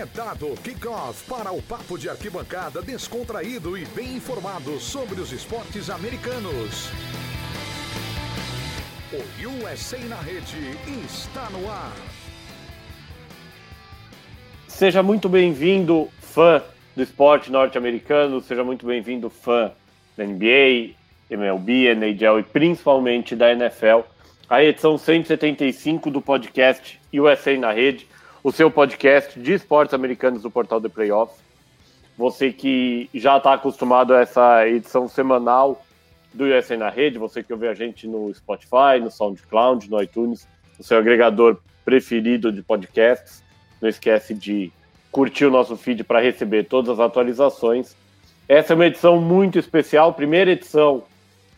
É dado kickoff para o papo de arquibancada descontraído e bem informado sobre os esportes americanos. O USA na rede está no ar. Seja muito bem-vindo, fã do esporte norte-americano, seja muito bem-vindo, fã da NBA, MLB, NHL e principalmente da NFL. A edição 175 do podcast USA na Rede, o seu podcast de esportes americanos do portal The Playoffs. Você que já está acostumado a essa edição semanal do USA na Rede, você que ouve a gente no Spotify, no SoundCloud, no iTunes, o seu agregador preferido de podcasts. Não esquece de curtir o nosso feed para receber todas as atualizações. Essa é uma edição muito especial, primeira edição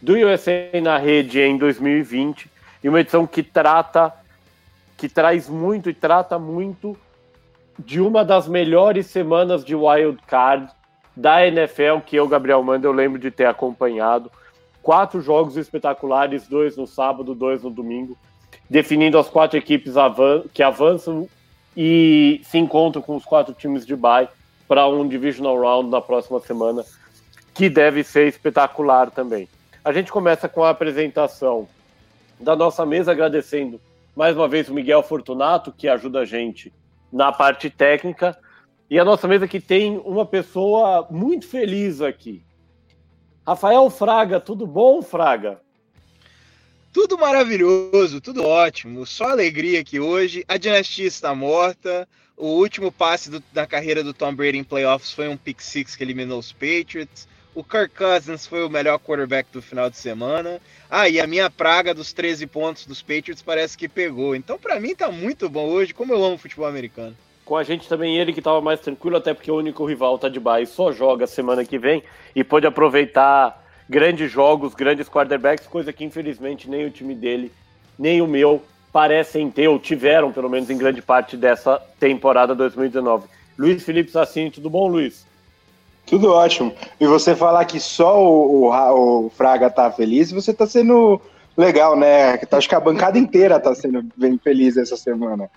do USA na Rede em 2020, e uma edição que trata que traz muito e trata muito de uma das melhores semanas de wild card da NFL que eu, Gabriel Manda, eu lembro de ter acompanhado. Quatro jogos espetaculares, dois no sábado, dois no domingo, definindo as quatro equipes que avançam e se encontram com os quatro times de bye para um divisional round na próxima semana, que deve ser espetacular também. A gente começa com a apresentação da nossa mesa, agradecendo mais uma vez o Miguel Fortunato, que ajuda a gente na parte técnica. E a nossa mesa que tem uma pessoa muito feliz aqui. Rafael Fraga, tudo bom, Fraga? Tudo maravilhoso, tudo ótimo. Só alegria aqui hoje. A dinastia está morta. O último passe do, da carreira do Tom Brady em playoffs foi um pick six que eliminou os Patriots. O Kirk Cousins foi o melhor quarterback do final de semana. Ah, e a minha praga dos 13 pontos dos Patriots parece que pegou. Então, para mim, tá muito bom hoje, como eu amo futebol americano. Com a gente também ele que estava mais tranquilo, até porque o único rival tá de bye só joga semana que vem e pode aproveitar grandes jogos, grandes quarterbacks, coisa que infelizmente nem o time dele, nem o meu parecem ter ou tiveram, pelo menos em grande parte dessa temporada 2019. Luiz Felipe Sassini, tudo bom, Luiz? Tudo ótimo. E você falar que só o, o, o Fraga tá feliz, você tá sendo legal, né? Acho que a bancada inteira tá sendo bem feliz essa semana.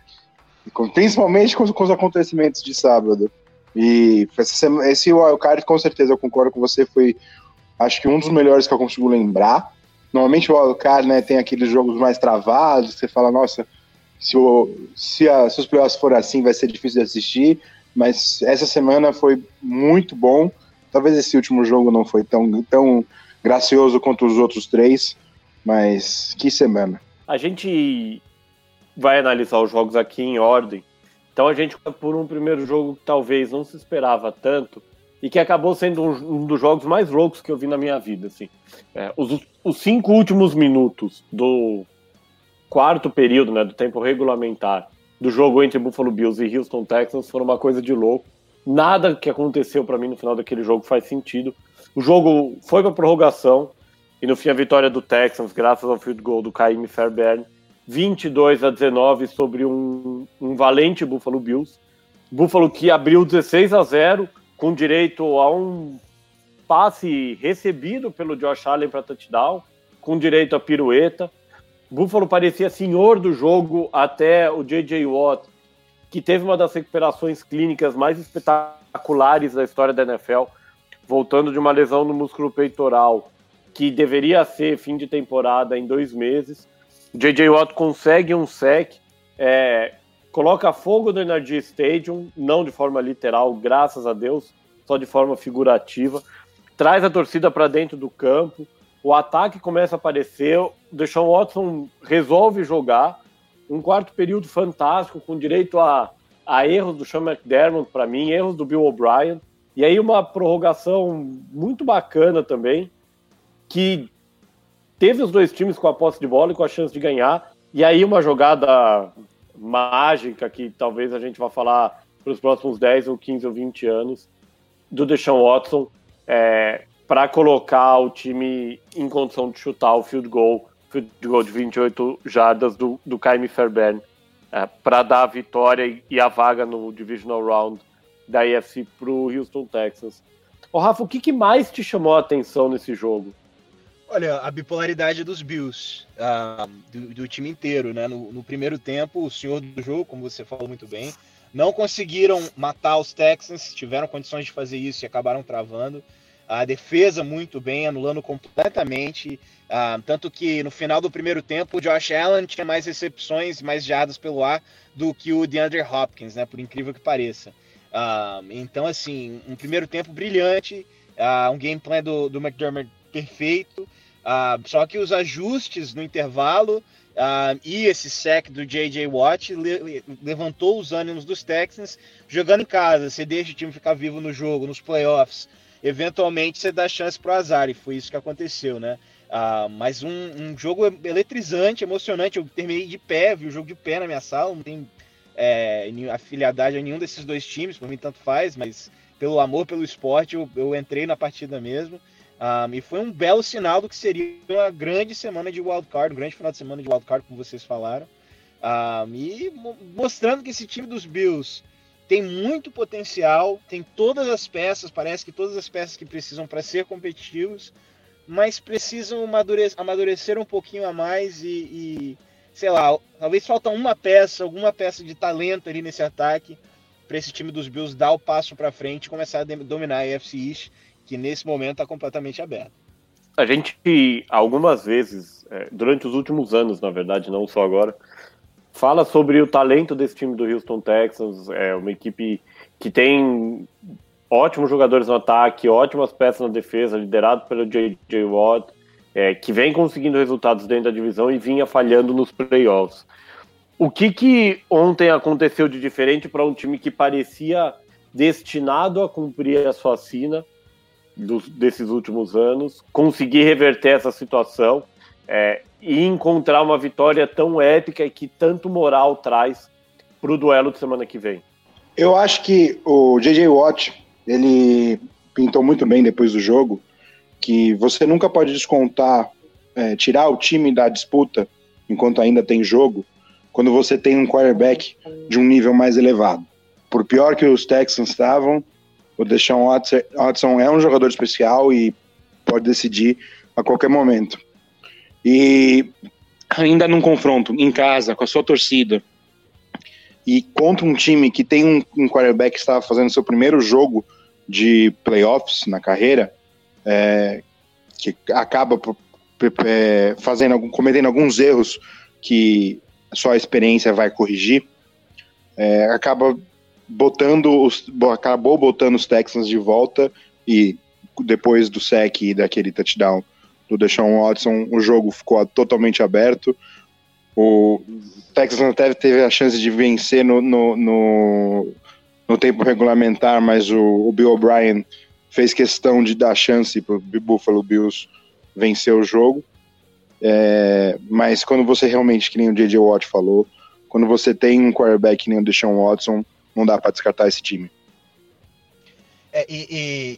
Principalmente com, com os acontecimentos de sábado. E esse, esse wildcard, com certeza, eu concordo com você, foi acho que um dos melhores que eu consigo lembrar. Normalmente o wildcard né, tem aqueles jogos mais travados, você fala, nossa, se, o, se, a, se os playoffs forem assim, vai ser difícil de assistir mas essa semana foi muito bom. Talvez esse último jogo não foi tão, tão gracioso quanto os outros três, mas que semana. A gente vai analisar os jogos aqui em ordem. Então a gente por um primeiro jogo que talvez não se esperava tanto e que acabou sendo um, um dos jogos mais loucos que eu vi na minha vida. Assim. É, os, os cinco últimos minutos do quarto período, né, do tempo regulamentar, do jogo entre Buffalo Bills e Houston Texans foram uma coisa de louco. Nada que aconteceu para mim no final daquele jogo faz sentido. O jogo foi para prorrogação e no fim a vitória do Texans, graças ao field goal do Caim Fairbairn, 22 a 19 sobre um, um valente Buffalo Bills. Buffalo que abriu 16 a 0 com direito a um passe recebido pelo Josh Allen para touchdown, com direito a pirueta. Buffalo parecia senhor do jogo até o J.J. Watt, que teve uma das recuperações clínicas mais espetaculares da história da NFL, voltando de uma lesão no músculo peitoral, que deveria ser fim de temporada em dois meses. J.J. Watt consegue um sec, é, coloca fogo no Energy Stadium, não de forma literal, graças a Deus, só de forma figurativa, traz a torcida para dentro do campo, o ataque começa a aparecer, Deshaun Watson resolve jogar, um quarto período fantástico, com direito a, a erros do Sean McDermott, para mim, erros do Bill O'Brien, e aí uma prorrogação muito bacana também, que teve os dois times com a posse de bola e com a chance de ganhar, e aí uma jogada mágica que talvez a gente vá falar para os próximos 10 ou 15 ou 20 anos, do Deshaun Watson, é, para colocar o time em condição de chutar o field goal, field goal de 28 jardas do, do Kaimi Fairbairn, é, para dar a vitória e a vaga no Divisional Round da AFC para o Houston Texans. Ô, Rafa, o que, que mais te chamou a atenção nesse jogo? Olha, a bipolaridade dos Bills, uh, do, do, time inteiro, né? No, no, primeiro tempo, o senhor do jogo, como você falou muito bem, não conseguiram matar os Texans, tiveram condições de fazer isso e acabaram travando. A defesa muito bem, anulando completamente. Uh, tanto que no final do primeiro tempo, o Josh Allen tinha mais recepções, mais jardas pelo ar do que o DeAndre Hopkins, né? Por incrível que pareça. Uh, então, assim, um primeiro tempo brilhante, uh, um game plan do, do McDermott perfeito. só que os ajustes no intervalo e esse sec do J.J. Watt le levantou os ânimos dos Texans jogando em casa. Você deixa o time ficar vivo no jogo, nos playoffs eventualmente você dá chance pro azar, e foi isso que aconteceu, né? Ah, mas um, um, jogo eletrizante, emocionante. Eu terminei de pé, vi o jogo de pé na minha sala, não tem é, afiliadade a nenhum desses dois times, por mim tanto faz, mas pelo amor pelo esporte eu, eu entrei na partida mesmo. Ah, e foi um belo sinal do que seria uma grande semana de wildcard, um grande final de semana de wildcard, como vocês falaram. Ah, e mostrando que esse time dos Bills tem muito potencial, tem todas as peças, parece que todas as peças que precisam para ser competitivos, mas precisam amadurecer, um pouquinho a mais e, e, sei lá, talvez falta uma peça, alguma peça de talento ali nesse ataque para esse time dos Bills dar o passo para frente e começar a dominar a AFC East, que nesse momento está completamente aberto. A gente, algumas vezes, é, durante os últimos anos, na verdade, não só agora, fala sobre o talento desse time do Houston Texans, é uma equipe que tem ótimos jogadores no ataque, ótimas peças na defesa, liderado pelo J.J. Watt, é, que vem conseguindo resultados dentro da divisão e vinha falhando nos playoffs. O que, que ontem aconteceu de diferente para um time que parecia destinado a cumprir a sua sina dos, desses últimos anos, conseguir reverter essa situação é, e encontrar uma vitória tão épica e que tanto moral traz para o duelo de semana que vem? Eu acho que o J.J. Watt, ele pintou muito bem depois do jogo, que você nunca pode descontar, é, tirar o time da disputa enquanto ainda tem jogo, quando você tem um quarterback de um nível mais elevado. Por pior que os Texans estavam, o Deshaun Watson é um jogador especial e pode decidir a qualquer momento. E ainda num confronto em casa com a sua torcida e contra um time que tem um, um quarterback que estava fazendo seu primeiro jogo de playoffs na carreira, é, que acaba é, fazendo cometendo alguns erros que só a experiência vai corrigir, é, acaba botando os, acabou botando os Texans de volta e depois do sec e daquele touchdown do Deshaun Watson, o jogo ficou totalmente aberto. O Texas até teve a chance de vencer no, no, no, no tempo regulamentar, mas o, o Bill O'Brien fez questão de dar chance para o Buffalo Bills vencer o jogo. É, mas quando você realmente, que nem o J.J. Watt falou, quando você tem um quarterback que nem o Deshaun Watson, não dá para descartar esse time. É, e,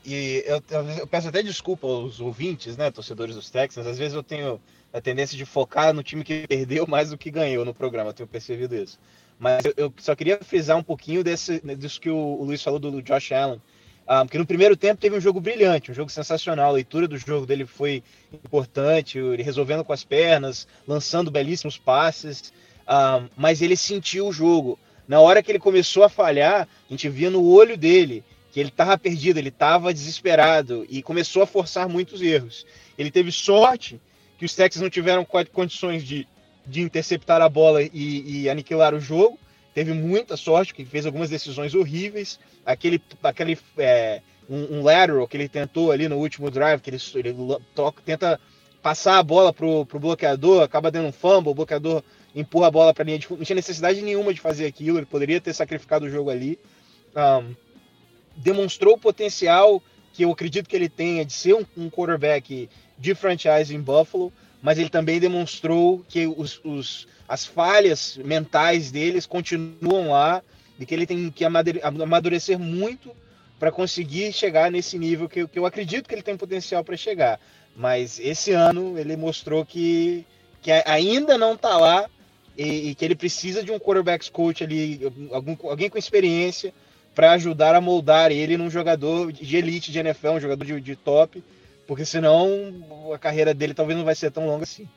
e, e eu, eu, peço até desculpa aos ouvintes, né, torcedores dos Texans. Às vezes eu tenho a tendência de focar no time que perdeu mais do que ganhou no programa, eu tenho percebido isso. Mas eu, eu só queria frisar um pouquinho desse, disso que o, o Luiz falou do, Josh Allen. Ah, porque no primeiro tempo teve um jogo brilhante, um jogo sensacional. A leitura do jogo dele foi importante, ele resolvendo com as pernas, lançando belíssimos passes. Ah, mas ele sentiu o jogo. Na hora que ele começou a falhar, a gente via no olho dele que ele estava perdido, ele estava desesperado e começou a forçar muitos erros. Ele teve sorte que os Texans não tiveram condições de, de interceptar a bola e, e aniquilar o jogo. Teve muita sorte, que fez algumas decisões horríveis. Aquele, aquele é, um, um lateral que ele tentou ali no último drive, que ele, ele toca, tenta passar a bola pro, pro bloqueador, acaba dando um fumble, o bloqueador empurra a bola para a linha de fundo. Não tinha necessidade nenhuma de fazer aquilo, ele poderia ter sacrificado o jogo ali. Um, demonstrou o potencial que eu acredito que ele tenha de ser um, um quarterback de franchise em Buffalo, mas ele também demonstrou que os, os, as falhas mentais deles continuam lá e que ele tem que amadurecer muito para conseguir chegar nesse nível que, que, eu acredito que ele tem potencial para chegar. Mas esse ano ele mostrou que, que ainda não está lá e, e, que ele precisa de um quarterback coach ali, algum, alguém com experiência para ajudar a moldar ele num jogador de elite de NFL, um jogador de, de top, porque senão a carreira dele talvez não vai ser tão longa assim.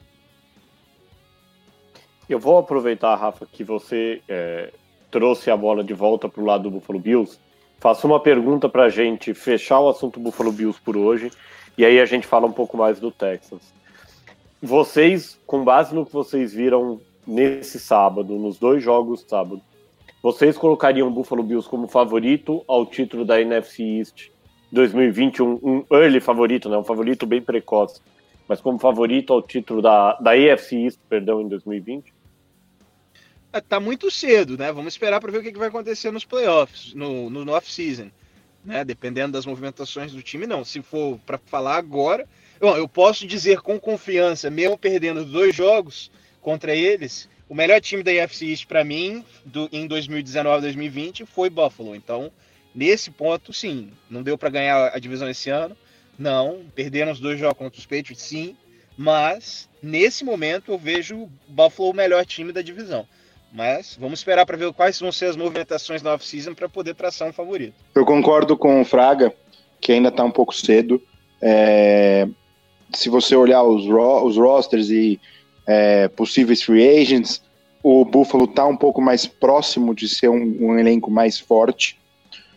Eu vou aproveitar, Rafa, que você é, trouxe a bola de volta para o lado do Buffalo Bills. Faço uma pergunta para a gente fechar o assunto Buffalo Bills por hoje e aí a gente fala um pouco mais do Texas. Vocês, com base no que vocês viram nesse sábado, nos dois jogos sábado, vocês colocariam o Buffalo Bills como favorito ao título da NFC East 2021, um early favorito, né? Um favorito bem precoce, mas como favorito ao título da, da AFC East, perdão, em 2020? É, tá muito cedo, né? Vamos esperar para ver o que vai acontecer nos playoffs, no, no off-season. Né? Dependendo das movimentações do time, não. Se for para falar agora, bom, eu posso dizer com confiança, mesmo perdendo dois jogos contra eles, o melhor time da AFC East para mim do, em 2019-2020 foi Buffalo. Então, nesse ponto, sim, não deu para ganhar a divisão esse ano. Não, perderam os dois jogos contra os Patriots, sim, mas nesse momento eu vejo Buffalo o melhor time da divisão. Mas vamos esperar para ver quais vão ser as movimentações na off-season para poder traçar um favorito. Eu concordo com o Fraga, que ainda está um pouco cedo. É, se você olhar os, ro os rosters e é, possíveis free agents, o Buffalo está um pouco mais próximo de ser um, um, elenco mais forte.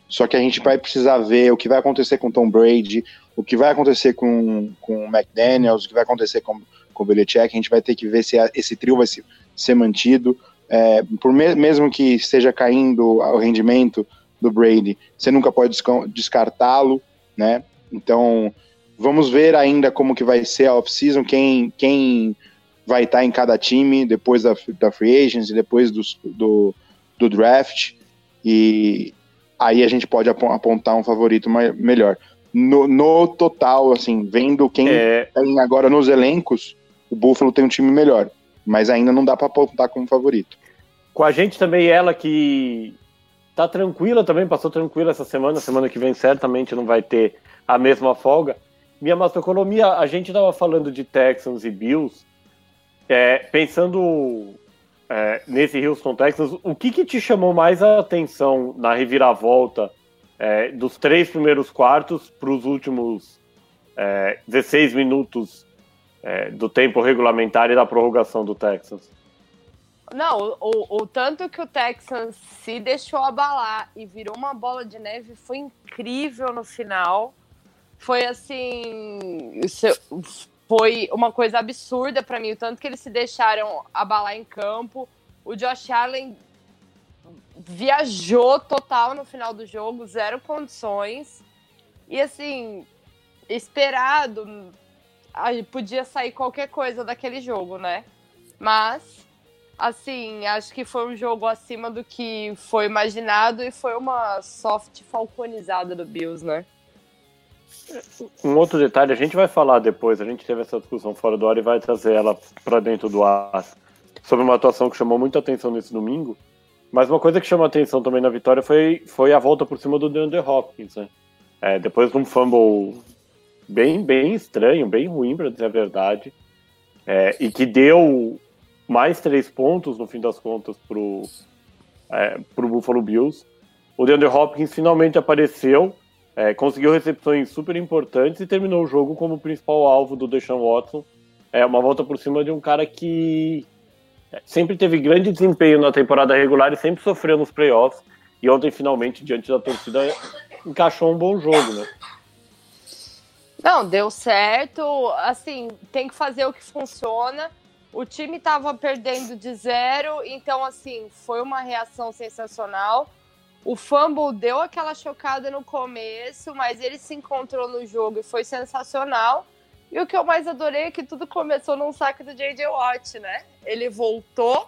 Só que a gente vai precisar ver o que vai acontecer com Tom Brady, o que vai acontecer com, com o McDaniels, o que vai acontecer com, com o Belichick. A gente vai ter que ver se esse trio vai se, ser mantido é, por me mesmo que esteja caindo o rendimento do Brady, você nunca pode descartá-lo, né? Então, vamos ver ainda como que vai ser a off-season, quem, quem vai estar em cada time depois da, da free agency, depois do, do, do draft, e aí a gente pode apontar um favorito melhor. No, no total, assim, vendo quem é... tem agora nos elencos, o Buffalo tem um time melhor, mas ainda não dá para apontar como favorito. Com a gente também ela que tá tranquila também, passou tranquila essa semana. Semana que vem certamente não vai ter a mesma folga. Minha macroeconomia, a gente estava falando de Texans e Bills, é, pensando é, nesse Houston Texans, o que, que te chamou mais a atenção na reviravolta é, dos três primeiros quartos para os últimos 16 é, minutos é, do tempo regulamentar e da prorrogação do Texans? Não, o, o, tanto que o Texans se deixou abalar e virou uma bola de neve foi incrível no final. Foi assim. Foi uma coisa absurda para mim, o tanto que eles se deixaram abalar em campo. O Josh Allen viajou total no final do jogo, zero condições. E assim, esperado, podia sair qualquer coisa daquele jogo, né? Mas assim, acho que foi um jogo acima do que foi imaginado e foi uma soft falconizada do Bills, né? Um outro detalhe, a gente vai falar depois, a gente teve essa discussão fora do ar e vai trazer ela para dentro do ar sobre uma atuação que chamou muita atenção nesse domingo. Mas uma coisa que chamou atenção também na vitória foi, foi a volta por cima do DeAndre Hopkins, né? É, depois de um fumble bem, bem estranho, bem ruim, para dizer a verdade, é, e que deu mais três pontos, no fim das contas, pro, é, pro Buffalo Bills. O DeAndre Hopkins finalmente apareceu, é, conseguiu recepções super importantes e terminou o jogo como principal alvo do Deshaun Watson. É uma volta por cima de um cara que é, sempre teve grande desempenho na temporada regular e sempre sofreu nos playoffs. E ontem, finalmente, diante da torcida, encaixou um bom jogo, né? Não, deu certo. Assim, tem que fazer o que funciona. O time estava perdendo de zero, então, assim, foi uma reação sensacional. O fumble deu aquela chocada no começo, mas ele se encontrou no jogo e foi sensacional. E o que eu mais adorei é que tudo começou num saque do J.J. Watt, né? Ele voltou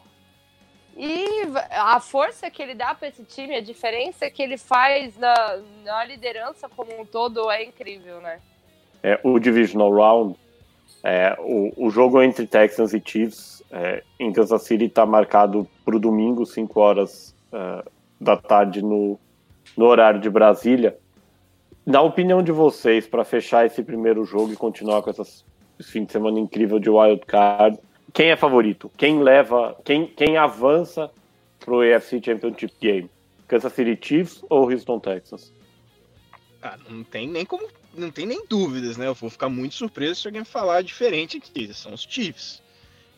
e a força que ele dá para esse time, a diferença que ele faz na, na liderança como um todo é incrível, né? É, o Divisional Round é, o, o, jogo entre Texans e Chiefs é, em Kansas City está marcado para o domingo, 5 horas uh, da tarde, no, no horário de Brasília. Na opinião de vocês, para fechar esse primeiro jogo e continuar com essas, esse fim de semana incrível de wild card, quem é favorito? Quem leva, quem, quem avança para o AFC Championship Game? Kansas City Chiefs ou Houston Texans? Ah, não tem nem como não tem nem dúvidas, né? Eu vou ficar muito surpreso se alguém falar diferente aqui. São os Chiefs.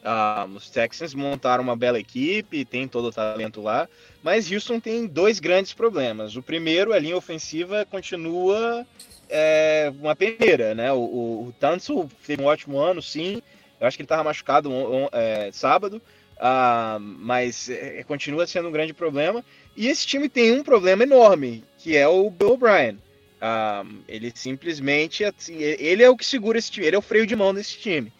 Ah, os Texans montaram uma bela equipe, tem todo o talento lá, mas Houston tem dois grandes problemas. O primeiro, a linha ofensiva continua é, uma peneira, né? O, o, o Tunsil teve um ótimo ano, sim. Eu acho que ele estava machucado é, sábado, ah, mas é, continua sendo um grande problema. E esse time tem um problema enorme, que é o Bill O'Brien. Ah, ele simplesmente, assim, ele é o que segura esse time, ele é o freio de mão desse time.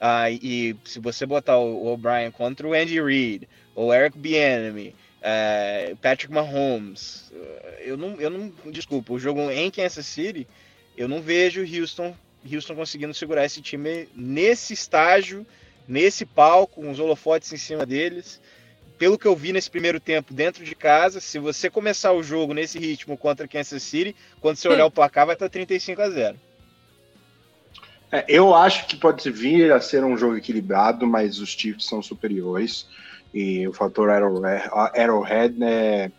Uh, e se você botar o O'Brien contra o Andy Reid, ou Eric Bieniemy, uh, Patrick Mahomes, uh, eu não, eu não, desculpa, o jogo em Kansas City, eu não vejo Houston, Houston conseguindo segurar esse time nesse estágio, nesse palco, com os holofotes em cima deles. Pelo que eu vi nesse primeiro tempo dentro de casa, se você começar o jogo nesse ritmo contra Kansas City, quando você olhar o placar vai estar 35 a 0. É, eu acho que pode vir a ser um jogo equilibrado, mas os Chiefs são superiores e o fator Arrowhead né,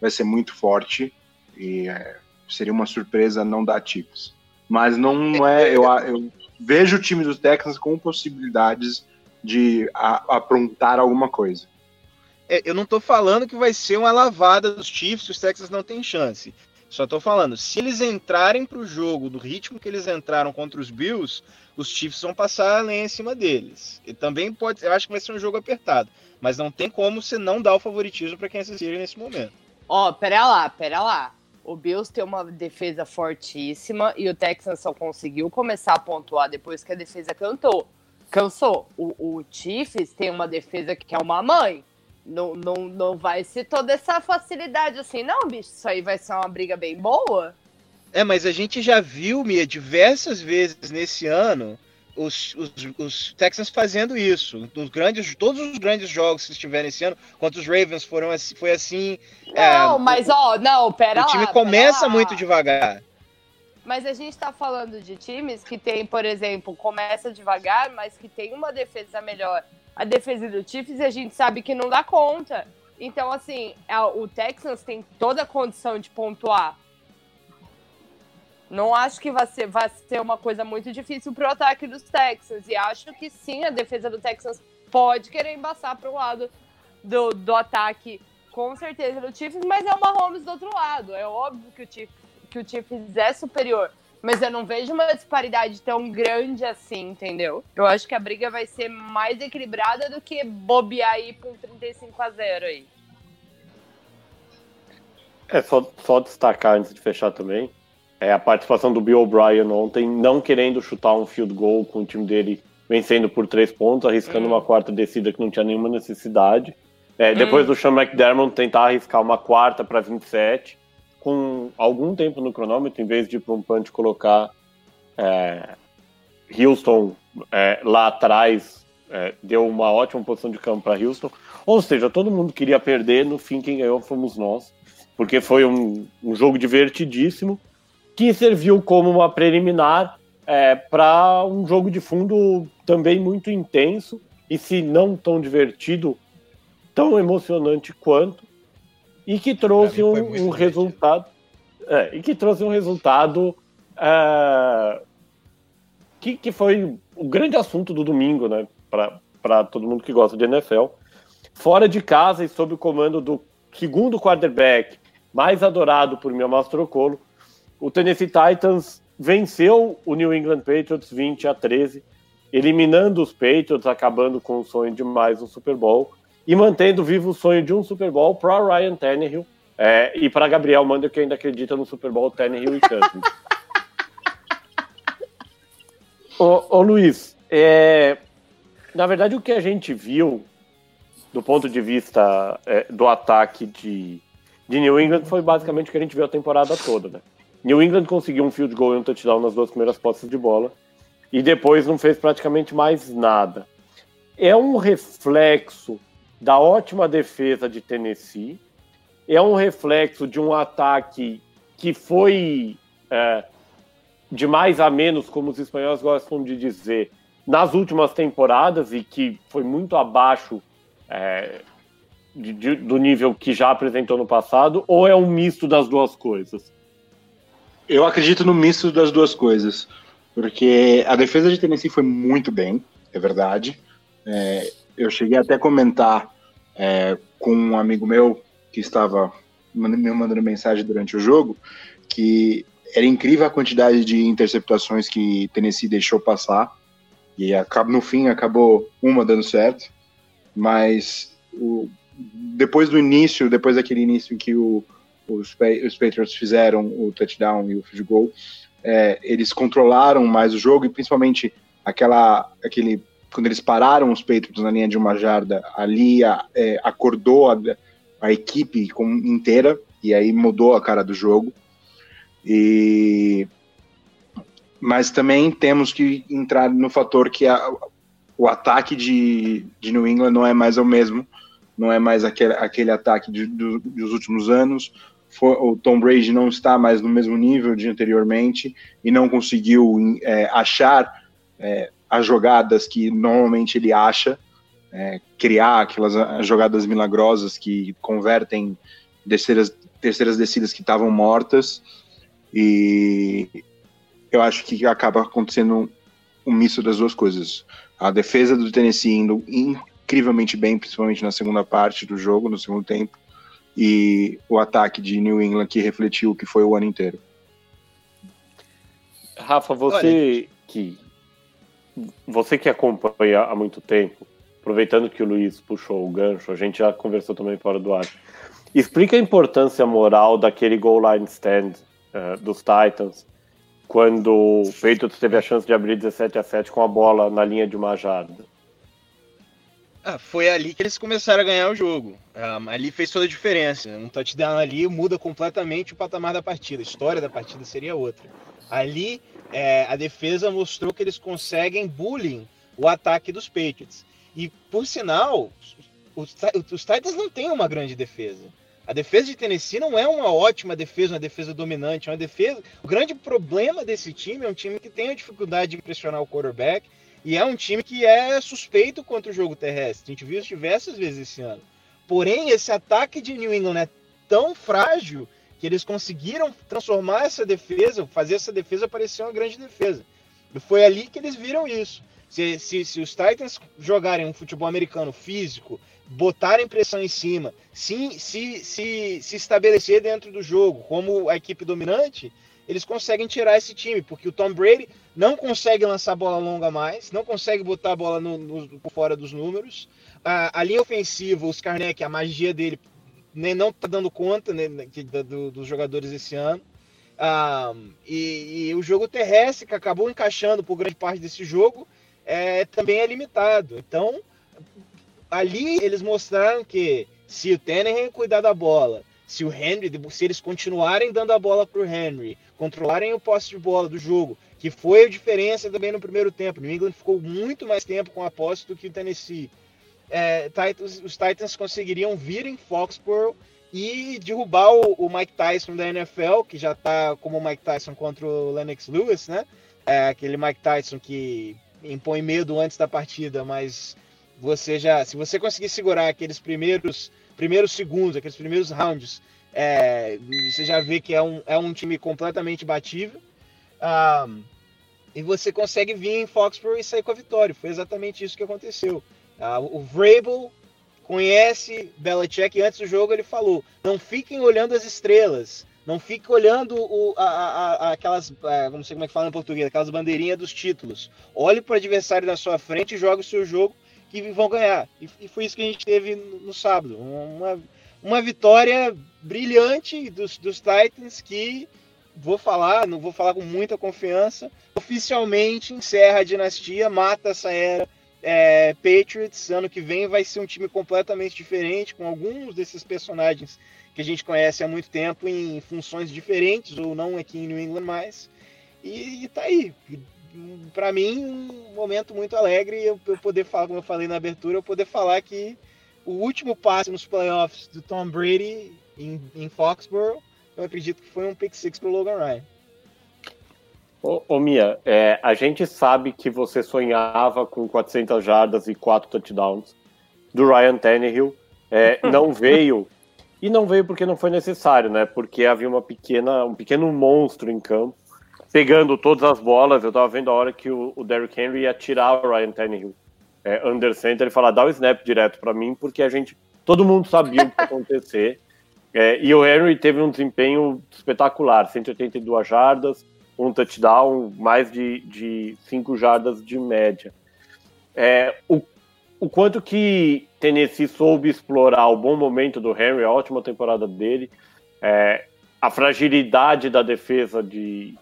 vai ser muito forte e é, seria uma surpresa não dar Chiefs. Mas não é, eu, eu vejo o time dos Texans com possibilidades de a, aprontar alguma coisa. É, eu não estou falando que vai ser uma lavada dos Chiefs, os Texans não têm chance. Só tô falando, se eles entrarem pro jogo do ritmo que eles entraram contra os Bills, os Chiefs vão passar além em cima deles. E também pode, eu acho que vai ser um jogo apertado, mas não tem como você não dar o favoritismo para quem assistir nesse momento. Ó, oh, pera lá, pera lá. O Bills tem uma defesa fortíssima e o Texans só conseguiu começar a pontuar depois que a defesa cantou. Cansou. O, o Chiefs tem uma defesa que é uma mãe. Não, não, não vai ser toda essa facilidade assim, não, bicho. Isso aí vai ser uma briga bem boa. É, mas a gente já viu, Mia, diversas vezes nesse ano os, os, os Texans fazendo isso. Nos grandes, todos os grandes jogos que estiveram esse ano, contra os Ravens foram assim, foi assim. É, não, é, mas ó, não, pera o lá. O time começa muito devagar. Mas a gente está falando de times que tem, por exemplo, começa devagar, mas que tem uma defesa melhor a defesa do Chiefs a gente sabe que não dá conta. Então, assim, é, o Texans tem toda a condição de pontuar. Não acho que vai ser, vai ser uma coisa muito difícil para o ataque dos Texans. E acho que sim, a defesa do Texans pode querer embaçar para o lado do, do ataque, com certeza, do Chiefs, mas é uma Holmes do outro lado. É óbvio que o Chiefs, que o Chiefs é superior. Mas eu não vejo uma disparidade tão grande assim, entendeu? Eu acho que a briga vai ser mais equilibrada do que bobear aí um 35 a 0 aí. É, só, só destacar antes de fechar também, é a participação do Bill O'Brien ontem, não querendo chutar um field goal com o time dele vencendo por três pontos, arriscando hum. uma quarta descida que não tinha nenhuma necessidade. É, depois hum. do Sean McDermott tentar arriscar uma quarta para 27 com algum tempo no cronômetro, em vez de para um punch colocar é, Houston é, lá atrás, é, deu uma ótima posição de campo para Houston. Ou seja, todo mundo queria perder, no fim quem ganhou fomos nós, porque foi um, um jogo divertidíssimo que serviu como uma preliminar é, para um jogo de fundo também muito intenso e se não tão divertido, tão emocionante quanto e que trouxe um, um resultado é, e que trouxe um resultado é, que, que foi o grande assunto do domingo, né, para todo mundo que gosta de NFL. Fora de casa e sob o comando do segundo quarterback mais adorado por Mia Mastrocolo, o Tennessee Titans venceu o New England Patriots 20 a 13, eliminando os Patriots, acabando com o sonho de mais um Super Bowl e mantendo vivo o sonho de um Super Bowl para Ryan Tannehill é, e para Gabriel Manda, que ainda acredita no Super Bowl Tannehill e Cousins. ô, ô Luiz, é, na verdade o que a gente viu do ponto de vista é, do ataque de, de New England foi basicamente o que a gente viu a temporada toda, né? New England conseguiu um field goal e um touchdown nas duas primeiras postas de bola e depois não fez praticamente mais nada. É um reflexo da ótima defesa de Tennessee, é um reflexo de um ataque que foi é, de mais a menos, como os espanhóis gostam de dizer, nas últimas temporadas e que foi muito abaixo é, de, de, do nível que já apresentou no passado, ou é um misto das duas coisas? Eu acredito no misto das duas coisas, porque a defesa de Tennessee foi muito bem, é verdade. É, eu cheguei até a comentar é, com um amigo meu que estava me mandando mensagem durante o jogo que era incrível a quantidade de interceptações que Tennessee deixou passar e no fim acabou uma dando certo, mas o, depois do início, depois daquele início em que o, os, os Patriots fizeram o touchdown e o field goal, é, eles controlaram mais o jogo e principalmente aquela, aquele quando eles pararam os Patriots na linha de uma jarda, ali a, é, acordou a, a equipe com, inteira e aí mudou a cara do jogo. E mas também temos que entrar no fator que a, o ataque de, de New England não é mais o mesmo, não é mais aquele, aquele ataque de, do, dos últimos anos. For, o Tom Brady não está mais no mesmo nível de anteriormente e não conseguiu é, achar é, as jogadas que normalmente ele acha, é, criar aquelas jogadas milagrosas que convertem terceiras, terceiras descidas que estavam mortas. E eu acho que acaba acontecendo um misto das duas coisas. A defesa do Tennessee indo incrivelmente bem, principalmente na segunda parte do jogo, no segundo tempo, e o ataque de New England que refletiu o que foi o ano inteiro. Rafa, você Olha. que você que acompanha há muito tempo, aproveitando que o Luiz puxou o gancho, a gente já conversou também fora do ar. Explica a importância moral daquele goal line stand uh, dos Titans quando o Patriots teve a chance de abrir 17 a 7 com a bola na linha de uma jarda. Ah, foi ali que eles começaram a ganhar o jogo. Um, ali fez toda a diferença. Um touchdown ali muda completamente o patamar da partida. A história da partida seria outra. Ali, é, a defesa mostrou que eles conseguem bullying o ataque dos Patriots. E, por sinal, os, os Titans não têm uma grande defesa. A defesa de Tennessee não é uma ótima defesa, uma defesa dominante, é uma defesa. O grande problema desse time é um time que tem a dificuldade de impressionar o quarterback e é um time que é suspeito contra o jogo terrestre. A gente viu isso diversas vezes esse ano. Porém, esse ataque de New England é tão frágil que eles conseguiram transformar essa defesa, fazer essa defesa parecer uma grande defesa. E foi ali que eles viram isso. Se, se, se os Titans jogarem um futebol americano físico, botarem pressão em cima, se, se, se, se estabelecer dentro do jogo como a equipe dominante, eles conseguem tirar esse time, porque o Tom Brady não consegue lançar bola longa mais, não consegue botar a bola no, no, fora dos números. A, a linha ofensiva, os Karnek, a magia dele nem não tá dando conta né, do, dos jogadores esse ano. Ah, e, e, o jogo terrestre, que acabou encaixando por grande parte desse jogo, é, também é limitado. Então, ali eles mostraram que se o Tannehill cuidar da bola, se o Henry, se eles continuarem dando a bola para o Henry, controlarem o posse de bola do jogo, que foi a diferença também no primeiro tempo. New England ficou muito mais tempo com a posse do que o Tennessee. É, Titans, os Titans conseguiriam vir em Foxborough e derrubar o, o, Mike Tyson da NFL, que já está como o Mike Tyson contra o Lennox Lewis, né? É, aquele Mike Tyson que impõe medo antes da partida, mas você já, se você conseguir segurar aqueles primeiros, primeiros segundos, aqueles primeiros rounds, é, você já vê que é um, é um time completamente batível. Um, e você consegue vir em Foxborough e sair com a vitória. Foi exatamente isso que aconteceu. Uh, o Vrabel conhece Belichick e antes do jogo ele falou: não fiquem olhando as estrelas, não fiquem olhando o, a, a, a, aquelas, é, não sei como é que fala em português, aquelas bandeirinhas dos títulos. Olhe para o adversário na sua frente e jogue o seu jogo que vão ganhar. E, e foi isso que a gente teve no, no sábado. Uma, uma vitória brilhante dos, dos Titans que vou falar, não vou falar com muita confiança, oficialmente encerra a dinastia, mata essa era é, Patriots. Ano que vem vai ser um time completamente diferente, com alguns desses personagens que a gente conhece há muito tempo em funções diferentes, ou não aqui em New England mais. E, e tá aí para mim, um momento muito alegre eu, eu poder falar, como eu falei na abertura, eu poder falar que o último passe nos playoffs do Tom Brady em, em Foxborough, eu acredito que foi um pick six pro Logan Ryan. Ô, ô Mia, é, a gente sabe que você sonhava com 400 jardas e 4 touchdowns do Ryan Tannehill. É, não veio E não veio porque não foi necessário, né? Porque havia uma pequena, um pequeno monstro em campo, pegando todas as bolas. Eu tava vendo a hora que o, o Derrick Henry ia tirar o Ryan Tannehill é, under center e falar, dá o snap direto para mim, porque a gente, todo mundo sabia o que ia acontecer. É, e o Henry teve um desempenho espetacular, 182 jardas, um touchdown, mais de, 5 jardas de média. É, o, o quanto que Tennessee soube explorar o bom momento do Henry, a ótima temporada dele, é, a fragilidade da defesa de,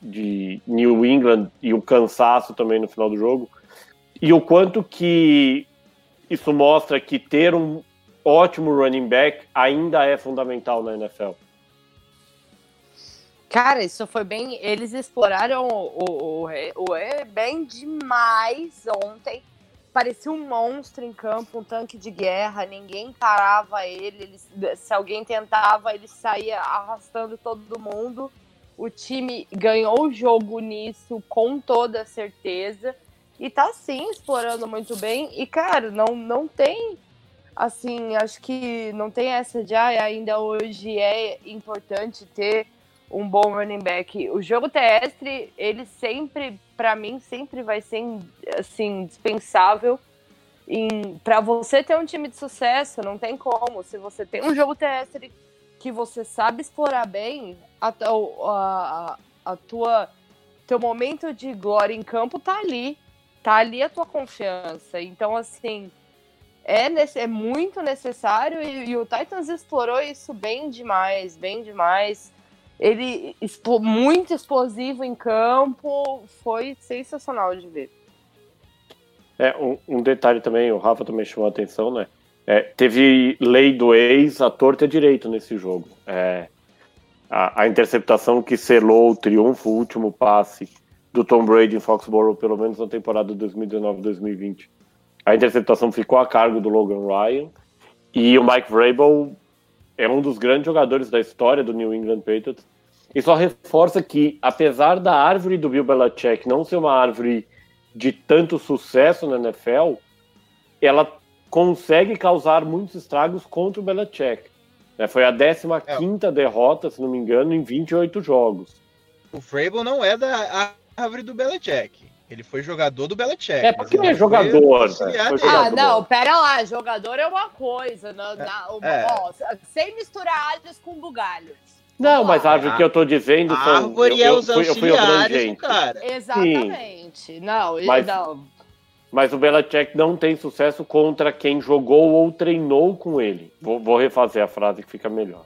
de New England e o cansaço também no final do jogo, e o quanto que isso mostra que ter um ótimo running back ainda é fundamental na NFL. Cara, isso foi bem. Eles exploraram o, o, o, E bem demais ontem. Parecia um monstro em campo, um tanque de guerra. Ninguém parava ele. ele se alguém tentava, ele saía arrastando todo mundo. O time ganhou o jogo nisso com toda certeza. E tá sim explorando muito bem. E, cara, não, não tem assim, acho que não tem essa de ah, ainda hoje é importante ter um bom running back. O jogo terrestre, ele sempre, para mim, sempre vai ser assim dispensável. Para você ter um time de sucesso, não tem como. Se você tem um jogo terrestre que você sabe explorar bem, a, a, a tua teu momento de glória em campo tá ali. Tá ali a tua confiança. Então, assim, é, é muito necessário e, e, o Titans explorou isso bem demais, bem demais. Ele muito explosivo em campo, foi sensacional de ver. É, um, um detalhe também, o Rafa também chamou a atenção, né? É, teve lei do ex a torta direito nesse jogo. É, a, a, interceptação que selou o triunfo, o último passe do Tom Brady em Foxborough, pelo menos na temporada 2019-2020 a interceptação ficou a cargo do Logan Ryan. E o Mike Vrabel é um dos grandes jogadores da história do New England Patriots. E só reforça que, apesar da árvore do Bill Belichick não ser uma árvore de tanto sucesso na NFL, ela consegue causar muitos estragos contra o Belichick. É, foi a 15ª é. derrota, se não me engano, em 28 jogos. O Vrabel não é da árvore do Belichick. Ele foi jogador do Belichick. É, porque ele é jogador. Foi, foi ah, não, pera lá. Jogador é uma coisa. Não, é, na, é. Ó, sem misturar alhos com bugalhos. Não, mas a árvore que eu tô dizendo. A árvore eu, é os eu, auxiliares do cara. Exatamente. Sim. Não, mas, não. Mas o Belichick não tem sucesso contra quem jogou ou treinou com ele. Vou, vou refazer a frase que fica melhor.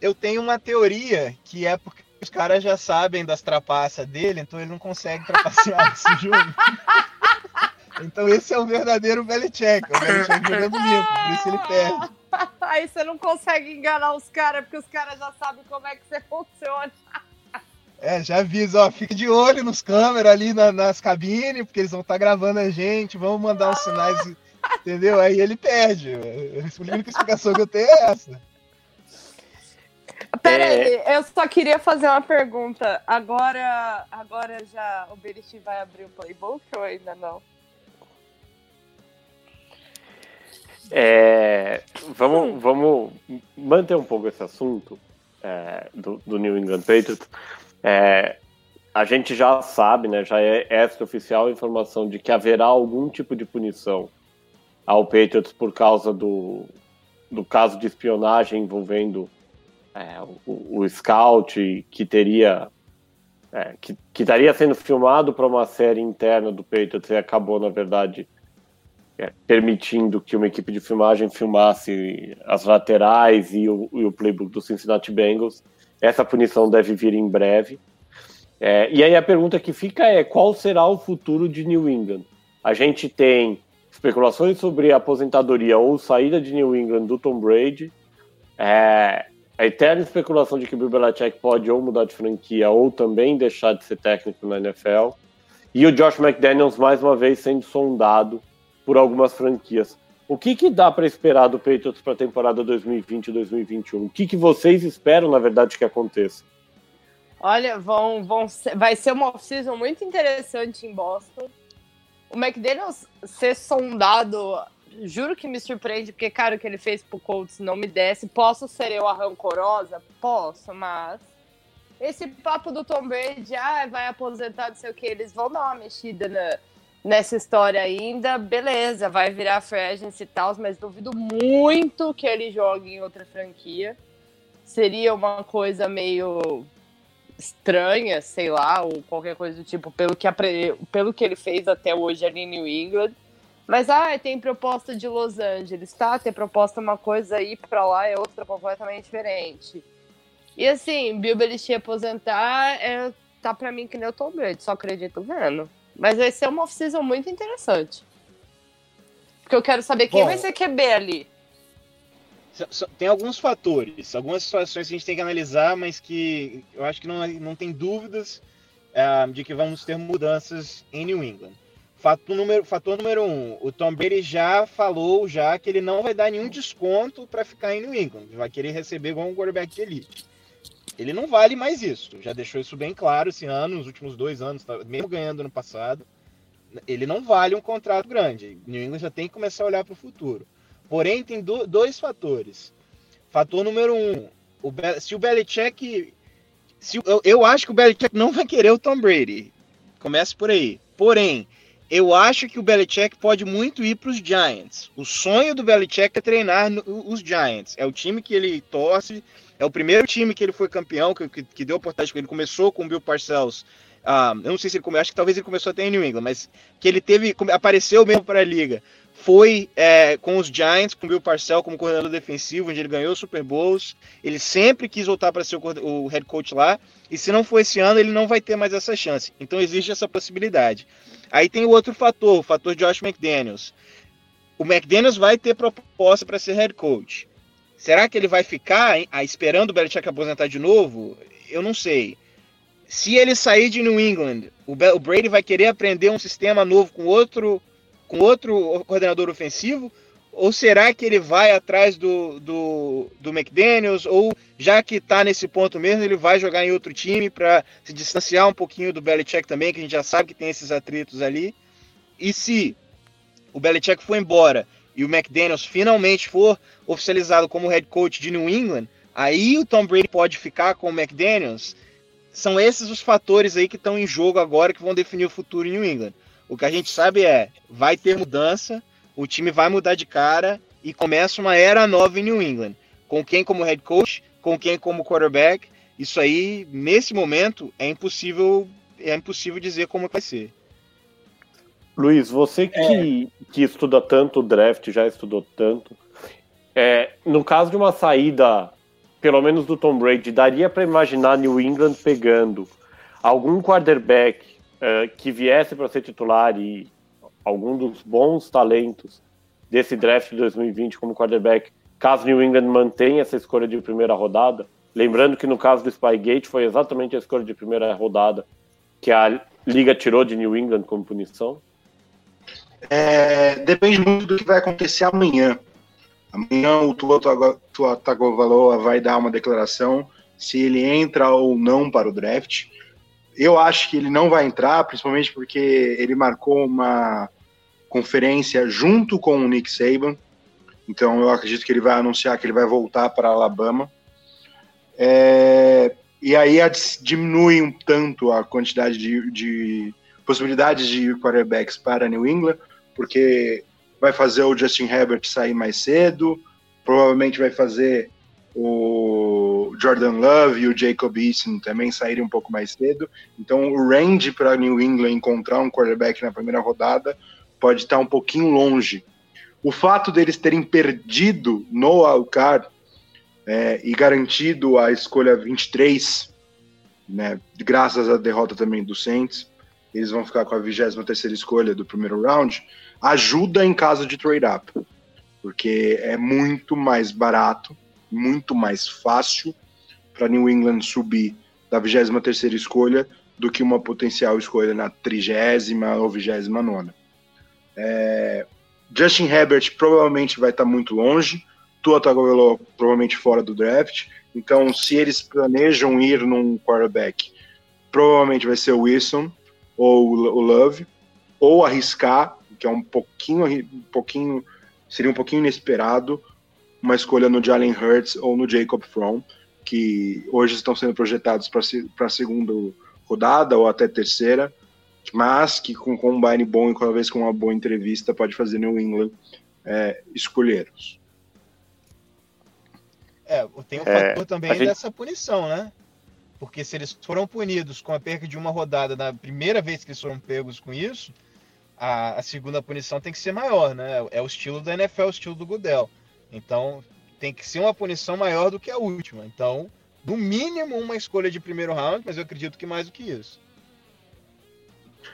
eu tenho uma teoria que é porque os caras já sabem das trapaças dele, então ele não consegue trapacear esse jogo. Então esse é o verdadeiro Belichick, o Belichick jogando limpo, por isso ele perde. Aí você não consegue enganar os caras, porque os caras já sabem como é que você funciona. É, já avisa, ó, fica de olho nos câmeras ali na, nas cabines, porque eles vão estar tá gravando a gente, vamos mandar uns sinais, entendeu? Aí ele perde. A única explicação que eu tenho é essa. Peraí, é... eu só queria fazer uma pergunta. Agora, agora já o Beriti vai abrir o playbook ou ainda não? É, vamos, vamos manter um pouco esse assunto é, do, do, New England Patriots. É, a gente já sabe, né, já é extra-oficial a informação de que haverá algum tipo de punição ao Patriots por causa do, do caso de espionagem envolvendo é, o, o, Scout que teria é, que, que estaria sendo filmado para uma série interna do Patriots e acabou na verdade é, permitindo que uma equipe de filmagem filmasse as laterais e o, e o playbook do Cincinnati Bengals. Essa punição deve vir em breve. É, e aí a pergunta que fica é qual será o futuro de New England? A gente tem especulações sobre a aposentadoria ou saída de New England do Tom Brady. É, a eterna especulação de que o Bill Belichick pode ou mudar de franquia ou também deixar de ser técnico na NFL. E o Josh McDaniels, mais uma vez, sendo sondado por algumas franquias. O que, que dá para esperar do Patriots para a temporada 2020 e 2021? O que, que vocês esperam, na verdade, que aconteça? Olha, vão, vão ser, vai ser uma off-season muito interessante em Boston. o McDaniels ser sondado, juro que me surpreende, porque, cara, o que ele fez pro Colts não me desce. Posso ser eu a rancorosa? Posso, mas. Esse papo do Tom Brady, ah, vai aposentar, não sei o que, eles vão dar uma mexida na, nessa história ainda. Beleza, vai virar free agency e tal, mas duvido muito que ele jogue em outra franquia. Seria uma coisa meio estranha, sei lá, ou qualquer coisa do tipo, pelo que, pelo que ele fez até hoje ali em New England. Mas, ah, tem proposta de Los Angeles, tá? Tem proposta uma coisa aí para lá é outra completamente diferente. E assim, Bill Belichick aposentar é, tá para mim que nem o Tom Brady, só acredito vendo. Mas vai ser uma off-season muito interessante. Porque eu quero saber quem Bom, vai ser QB ali tem alguns fatores, algumas situações que a gente tem que analisar, mas que eu acho que não, não tem dúvidas uh, de que vamos ter mudanças em New England. Fator número, fator número um, o Tom Brady já falou já que ele não vai dar nenhum desconto para ficar em New England, vai querer receber igual um quarterback de elite. Ele não vale mais isso, já deixou isso bem claro esse ano, nos últimos dois anos, tá, mesmo ganhando no passado. Ele não vale um contrato grande. New England já tem que começar a olhar para o futuro. Porém, tem do, dois fatores. Fator número um, o Be se o Belichick. Se, eu, eu acho que o Belichick não vai querer o Tom Brady. Começa por aí. Porém, eu acho que o Belichick pode muito ir para os Giants. O sonho do Belichick é treinar no, os Giants. É o time que ele torce. É o primeiro time que ele foi campeão, que, que, que deu oportunidade. Ele começou com o Bill Parcells. Ah, eu não sei se ele começou, acho que talvez ele começou até em New England, mas que ele teve, apareceu mesmo para a liga foi é, com os Giants, com o Bill Parcell como coordenador defensivo, onde ele ganhou Super Bowls. Ele sempre quis voltar para ser o, o, head coach lá. E se não for esse ano, ele não vai ter mais essa chance. Então existe essa possibilidade. Aí tem o outro fator, o fator Josh McDaniels. O McDaniels vai ter proposta para ser head coach. Será que ele vai ficar hein, esperando o Belichick aposentar de novo? Eu não sei. Se ele sair de New England, o Brady vai querer aprender um sistema novo com outro com outro coordenador ofensivo? Ou será que ele vai atrás do, do, do McDaniels? Ou já que está nesse ponto mesmo, ele vai jogar em outro time para se distanciar um pouquinho do Belichick também, que a gente já sabe que tem esses atritos ali? E se o Belichick for embora e o McDaniels finalmente for oficializado como head coach de New England, aí o Tom Brady pode ficar com o McDaniels? São esses os fatores aí que estão em jogo agora que vão definir o futuro em New England. O que a gente sabe é, vai ter mudança, o time vai mudar de cara e começa uma era nova em New England. Com quem como head coach, com quem como quarterback. Isso aí, nesse momento, é impossível, é impossível dizer como vai ser. Luiz, você que, é. que estuda tanto o draft, já estudou tanto, é, no caso de uma saída, pelo menos do Tom Brady, daria para imaginar New England pegando algum quarterback uh, que viesse para ser titular e algum dos bons talentos desse draft de 2020 como quarterback, caso New England mantenha essa escolha de primeira rodada, lembrando que no caso do Spygate foi exatamente a escolha de primeira rodada que a liga tirou de New England como punição? É, depende muito do que vai acontecer amanhã. Amanhã o Tua Tagovailoa vai dar uma declaração se ele entra ou não para o draft. Eu acho que ele não vai entrar, principalmente porque ele marcou uma conferência junto com o Nick Saban. Então eu acredito que ele vai anunciar que ele vai voltar para Alabama. É, e aí diminui um tanto a quantidade de, de possibilidades de quarterbacks para New England, porque vai fazer o Justin Herbert sair mais cedo, provavelmente vai fazer o Jordan Love e o Jacob Eason também saírem um pouco mais cedo. Então o range para New England encontrar um quarterback na primeira rodada pode estar um pouquinho longe. O fato deles terem perdido no Alcar é, e garantido a escolha 23, né, graças à derrota também do Saints, eles vão ficar com a 23 escolha do primeiro round, ajuda em caso de trade-up, porque é muito mais barato muito mais fácil para New England subir da 23 escolha do que uma potencial escolha na 30 ou 29 é, Justin Herbert provavelmente vai estar tá muito longe, Tua Tagovailoa provavelmente fora do draft, então se eles planejam ir num quarterback, provavelmente vai ser o Wilson ou o Love, ou arriscar, que é um pouquinho, um pouquinho seria um pouquinho inesperado, uma escolha no Jalen Hurts ou no Jacob Fromm, que hoje estão sendo projetados para a segunda rodada ou até terceira, mas que com um combine bom e talvez com uma boa entrevista pode fazer New England é, escolhê-los. É, tem o um é, fator também gente... dessa punição, né? Porque se eles foram punidos com a perca de uma rodada na primeira vez que eles foram pegos com isso, a, a segunda punição tem que ser maior, né? É o estilo da NFL, o estilo do Goodell. Então tem que ser uma punição maior do que a última. Então, no mínimo, uma escolha de primeiro round, mas eu acredito que mais do que isso.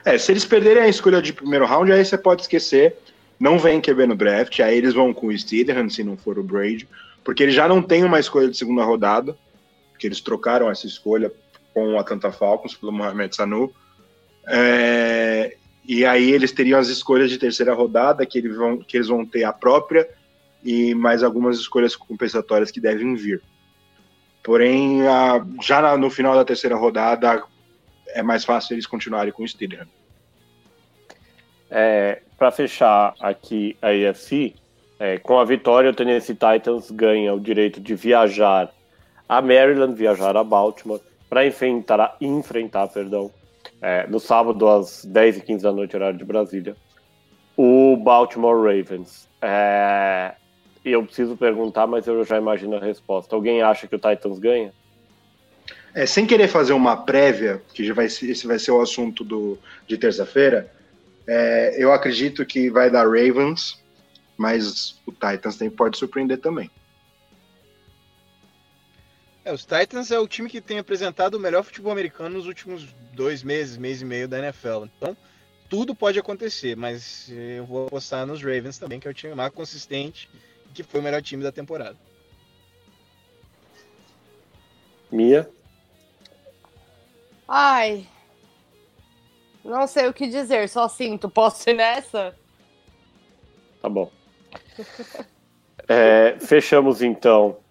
É, se eles perderem a escolha de primeiro round, aí você pode esquecer. Não vem QB no draft, aí eles vão com o Steedham, se não for o Brady, porque eles já não têm uma escolha de segunda rodada que eles trocaram essa escolha com o Atlanta Falcons pelo Mohamed Sanu. É, e aí eles teriam as escolhas de terceira rodada, que eles vão, que eles vão ter a própria e mais algumas escolhas compensatórias que devem vir. Porém, a, já no final da terceira rodada, é mais fácil eles continuarem com o Steelers. É, Para fechar aqui a EFC, é, com a vitória, o Tennessee Titans ganha o direito de viajar a Maryland, viajar a Baltimore para enfrentar, enfrentar perdão, é, no sábado às 10h15 da noite, horário de Brasília, o Baltimore Ravens. É, eu preciso perguntar, mas eu já imagino a resposta. Alguém acha que o Titans ganha? É, sem querer fazer uma prévia, que já vai esse vai ser o assunto do, de terça-feira, é, eu acredito que vai dar Ravens, mas o Titans tem, pode surpreender também. É, os Titans é o time que tem apresentado o melhor futebol americano nos últimos dois meses, mês e meio da NFL. Então, tudo pode acontecer, mas eu vou apostar nos Ravens também, que é o time mais consistente e que foi o melhor time da temporada. Mia? Ai. Não sei o que dizer, só sinto. Posso ir nessa? Tá bom. É, fechamos então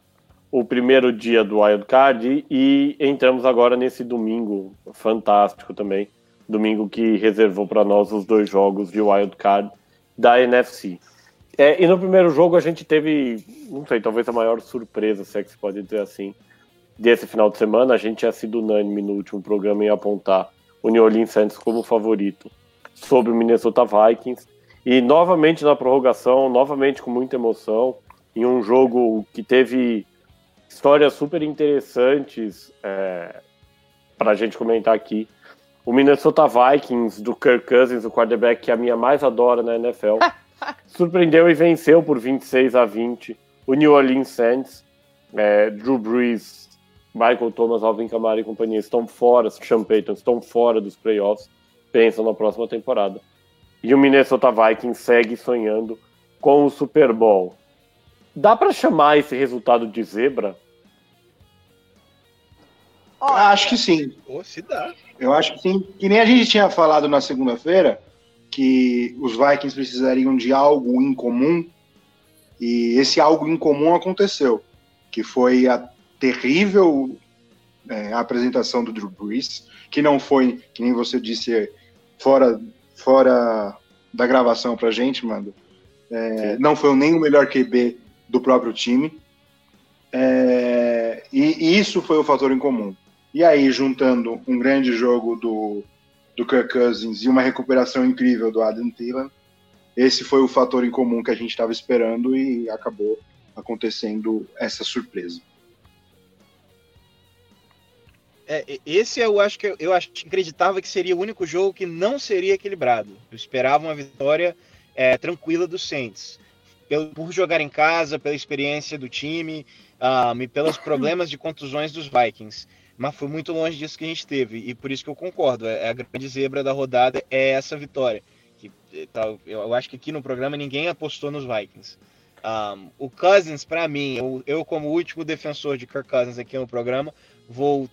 o primeiro dia do Wild Card e entramos agora nesse domingo fantástico também, domingo que reservou para nós os dois jogos de Wild Card da NFC. É, e no primeiro jogo a gente teve, não sei, talvez a maior surpresa, se é que se pode dizer assim, desse final de semana. A gente tinha sido unânime no último programa em apontar o New Orleans Saints como favorito sobre o Minnesota Vikings. E novamente na prorrogação, novamente com muita emoção, em um jogo que teve histórias super interessantes é, para a gente comentar aqui. O Minnesota Vikings, do Kirk Cousins, o quarterback que a minha mais adora na NFL, surpreendeu e venceu por 26 a 20 o New Orleans Saints. É, Drew Brees, Michael Thomas, Alvin Kamara e companhia estão fora, Sean Payton estão fora dos playoffs, pensam na próxima temporada. E o Minnesota Vikings segue sonhando com o Super Bowl. Dá para chamar esse resultado de zebra? Olha, acho que sim. Pô, se dá. Eu acho que sim. Que nem a gente tinha falado na segunda-feira, que os Vikings precisariam de algo em comum, e esse algo em comum aconteceu, que foi a terrível é, apresentação do Drew Brees, que não foi, que nem você disse, fora, fora da gravação pra gente, mano. É, não foi nem o melhor QB do próprio time. É, e, e, isso foi o fator em comum. E aí, juntando um grande jogo do, do Kirk Cousins e uma recuperação incrível do Adam Thielen, esse foi o fator em comum que a gente estava esperando e acabou acontecendo essa surpresa. É, esse eu acho que eu acho, acreditava que seria o único jogo que não seria equilibrado. Eu esperava uma vitória é, tranquila do Saints pelo, por jogar em casa, pela experiência do time um, e pelos problemas de contusões dos Vikings. Mas foi muito longe disso que a gente teve, e por isso que eu concordo. É, a grande zebra da rodada é essa vitória. Que, tá, eu acho que aqui no programa ninguém apostou nos Vikings. Um, o Cousins, para mim, eu, eu, como último defensor de Kirk Cousins aqui no programa, vou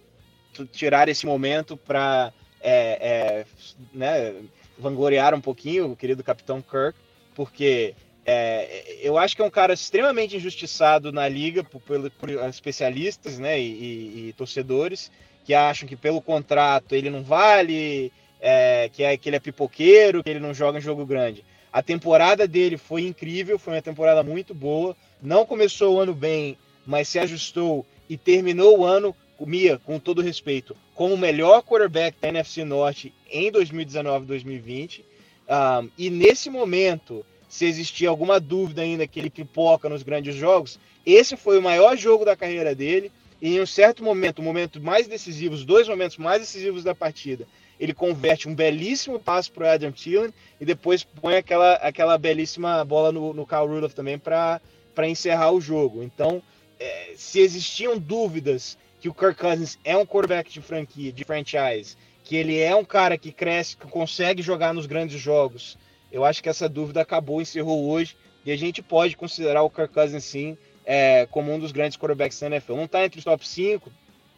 tirar esse momento para é, é, né, vangloriar um pouquinho o querido Capitão Kirk, porque é, eu acho que é um cara extremamente injustiçado na liga por, por, por especialistas né, e, e, e, torcedores que acham que pelo contrato ele não vale é, que, é, que ele é pipoqueiro, que ele não joga em jogo grande. A temporada dele foi incrível, foi uma temporada muito boa. Não começou o ano bem, mas se ajustou e terminou o ano, Mia, com todo respeito, como o melhor quarterback da NFC Norte em 2019-2020. Um, e nesse momento, se existia alguma dúvida ainda que ele pipoca nos grandes jogos, esse foi o maior jogo da carreira dele. E em um certo momento, o momento mais decisivo, os dois momentos mais decisivos da partida, ele converte um belíssimo passo para o Adam Thielen e depois põe aquela, aquela belíssima bola no, no Rudolph também para encerrar o jogo. Então, é, se existiam dúvidas que o Kirk Cousins é um quarterback de franquia, de franchise, que ele é um cara que cresce, que consegue jogar nos grandes jogos, eu acho que essa dúvida acabou, encerrou hoje, e a gente pode considerar o Kirk Cousins, sim, é, como um dos grandes quarterbacks da NFL. Não está entre os top 5,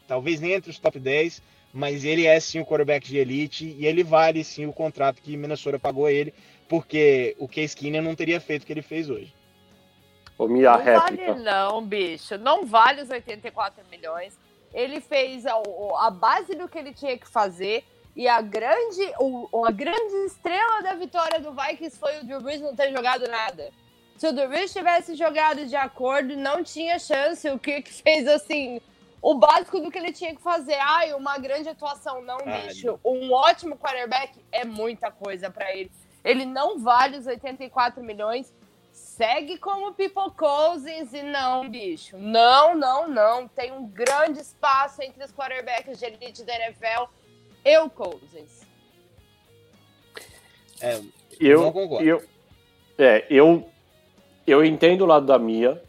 talvez nem entre os top 10, mas ele é sim o quarterback de elite e ele vale sim o contrato que Minnesota pagou a ele, porque o Case Keenum não teria feito o que ele fez hoje. Ô, minha não réplica. vale não, bicho. Não vale os 84 milhões. Ele fez a, a base do que ele tinha que fazer. E a grande, o, a grande estrela da vitória do Vikings foi o Drew Brees não ter jogado nada. Se o Drew Brees tivesse jogado de acordo, não tinha chance. O que fez assim o básico do que ele tinha que fazer. Ai, uma grande atuação, não, bicho. Um ótimo quarterback é muita coisa para ele. Ele não vale os 84 milhões. Segue como People Cousins e não, bicho. Não, não, não. Tem um grande espaço entre os quarterbacks de elite da NFL e o Cousins. É, eu, não concordo. Eu, é, eu, eu entendo o lado da Mia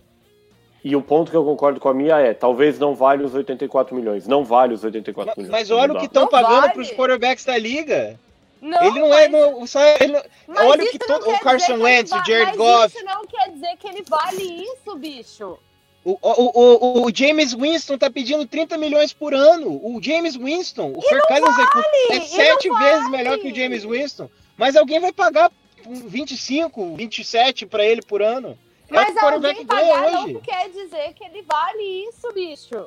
e o ponto que eu concordo com a minha é, talvez não vale os 84 milhões. Não vale os 84 mas, milhões. Mas olha o que estão pagando vale. para os quarterbacks da liga. Não, ele não mas... é. Não, só, ele olha o que todo. O Carson Wentz, o Jared Goff. Isso não quer dizer que ele vale isso, bicho. O, o, o, o, James Winston tá pedindo 30 milhões por ano. O James Winston, o Kirk Cousins é vale, é, é sete vezes vale. melhor que o James Winston. Mas alguém vai pagar 25, 27 para ele por ano. Mas alguém pagar não quer dizer que ele vale isso, bicho.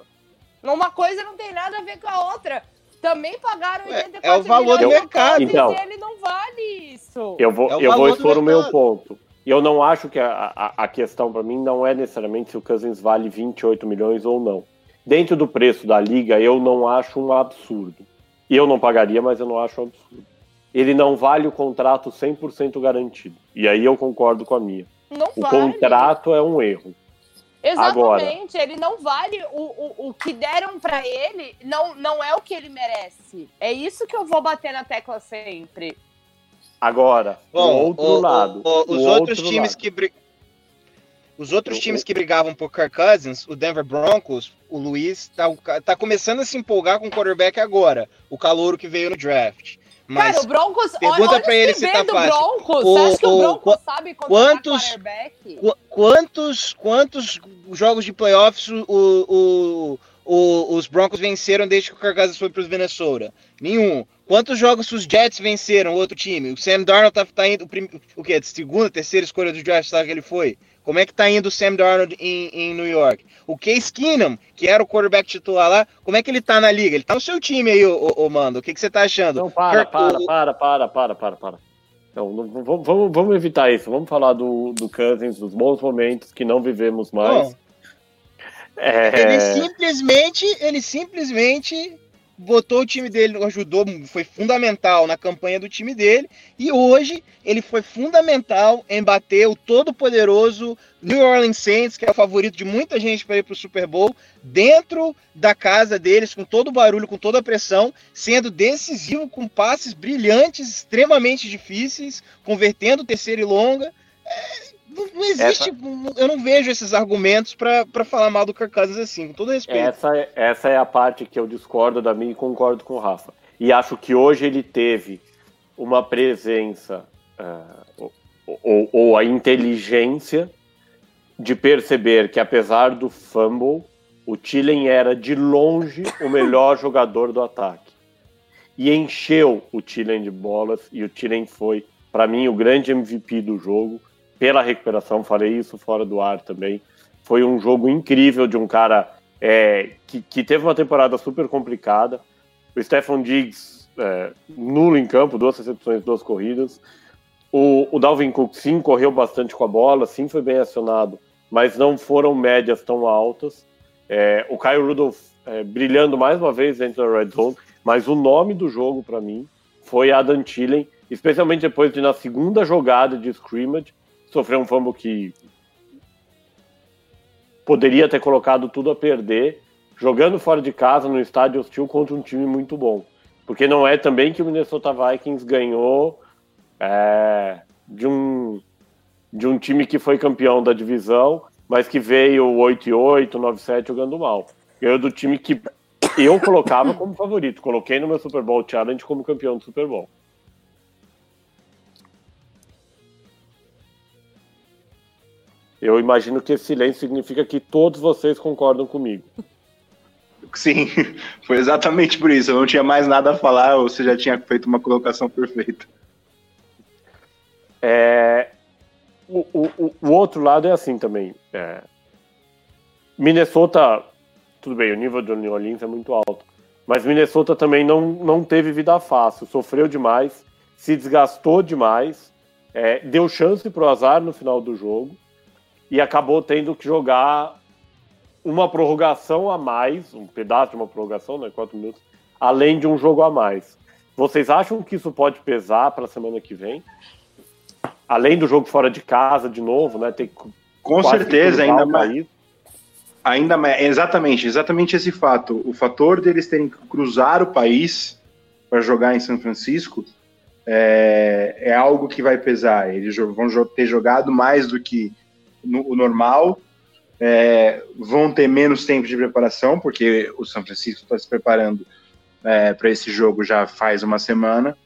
Uma coisa não tem nada a ver com a outra. Também pagaram 84 é, é o valor do mercado. Então, ele não vale isso. Eu vou, é eu vou expor o meu ponto. E eu não acho que a, a, a questão para mim não é necessariamente se o Cousins vale 28 milhões ou não. Dentro do preço da liga, eu não acho um absurdo. Eu não pagaria, mas eu não acho um absurdo. Ele não vale o contrato 100% garantido. E aí eu concordo com a minha. Não o vale. contrato é um erro. Exatamente, Agora, ele não vale o, o, o que deram para ele, não, não é o que ele merece. É isso que eu vou bater na tecla sempre. Agora, Bom, o outro o, lado. O, os outros times lado. que os outros times que brigavam por Kirk Cousins, o Denver Broncos, o Luiz, tá, tá começando a se empolgar com o quarterback agora, o calouro que veio no draft. Mas Cara, o Broncos. Pergunta para ele se tá fácil. Broncos. O, Você acha que o, o Broncos sabe quantos, qu quantos, quantos jogos de playoffs o, o, o, os Broncos venceram desde que o Cargazes foi para os Minnesota? Nenhum. Quantos jogos os Jets venceram o outro time? O Sam Darnold tá, tá indo. O quê? Segunda, terceira escolha do draft, sabe que ele foi? Como é que tá indo o Sam Darnold em, em New York? O Case Keenum, que era o quarterback titular lá, como é que ele tá na liga? Ele tá no seu time aí, ô, ô, ô Mando. O que, que você tá achando? Não, para, para, o... para, para, para, para, para. Não, não vamos, vamos, evitar isso. Vamos falar do, do Cousins, dos bons momentos que não vivemos mais. Bom, é... Ele simplesmente, ele simplesmente botou o time dele, ajudou, foi fundamental na campanha do time dele, e hoje ele foi fundamental em bater o todo-poderoso New Orleans Saints, que é o favorito de muita gente para ir para o Super Bowl, dentro da casa deles, com todo o barulho, com toda a pressão, sendo decisivo com passes brilhantes, extremamente difíceis, convertendo terceira e longa. É, não, existe, essa... eu não vejo esses argumentos para falar mal do Kirk Cousins assim, com todo respeito. Essa, é, essa é a parte que eu discordo da mim e concordo com o Rafa. E acho que hoje ele teve uma presença uh, ou, ou, a inteligência de perceber que apesar do fumble, o Tillen era de longe o melhor jogador do ataque. E encheu o Tillen de bolas e o Tillen foi, para mim, o grande MVP do jogo pela recuperação, falei isso fora do ar também. Foi um jogo incrível de um cara é, que, que, teve uma temporada super complicada. O Stefan Diggs é, nulo em campo, duas recepções, duas corridas. O, o Dalvin Cook sim correu bastante com a bola, sim foi bem acionado, mas não foram médias tão altas. É, o Kyle Rudolph é, brilhando mais uma vez dentro da red zone, mas o nome do jogo para mim foi Adam Thielen, especialmente depois de na segunda jogada de scrimmage sofrer um fumble que poderia ter colocado tudo a perder, jogando fora de casa no estádio hostil contra um time muito bom. Porque não é também que o Minnesota Vikings ganhou é, de, um, de um time que foi campeão da divisão, mas que veio 8-8, 9-7 jogando mal. Ganhou do time que eu colocava como favorito. Coloquei no meu Super Bowl Challenge como campeão do Super Bowl. Eu imagino que esse silêncio significa que todos vocês concordam comigo. Sim, foi exatamente por isso. Eu não tinha mais nada a falar, você já tinha feito uma colocação perfeita. É, o, o, o outro lado é assim também. É, Minnesota, tudo bem, o nível do New Orleans é muito alto, mas Minnesota também não, não teve vida fácil, sofreu demais, se desgastou demais, é, deu chance para o azar no final do jogo e acabou tendo que jogar uma prorrogação a mais, um pedaço de uma prorrogação, né, quatro minutos, além de um jogo a mais. Vocês acham que isso pode pesar para a semana que vem? Além do jogo fora de casa, de novo, né? Ter Com certeza, ainda mais. Ainda mais, exatamente, exatamente esse fato. O fator deles terem que cruzar o país para jogar em São Francisco é, é, algo que vai pesar. Eles vão ter jogado mais do que no, o normal, é, vão ter menos tempo de preparação, porque o São Francisco está se preparando é, para esse jogo já faz uma semana.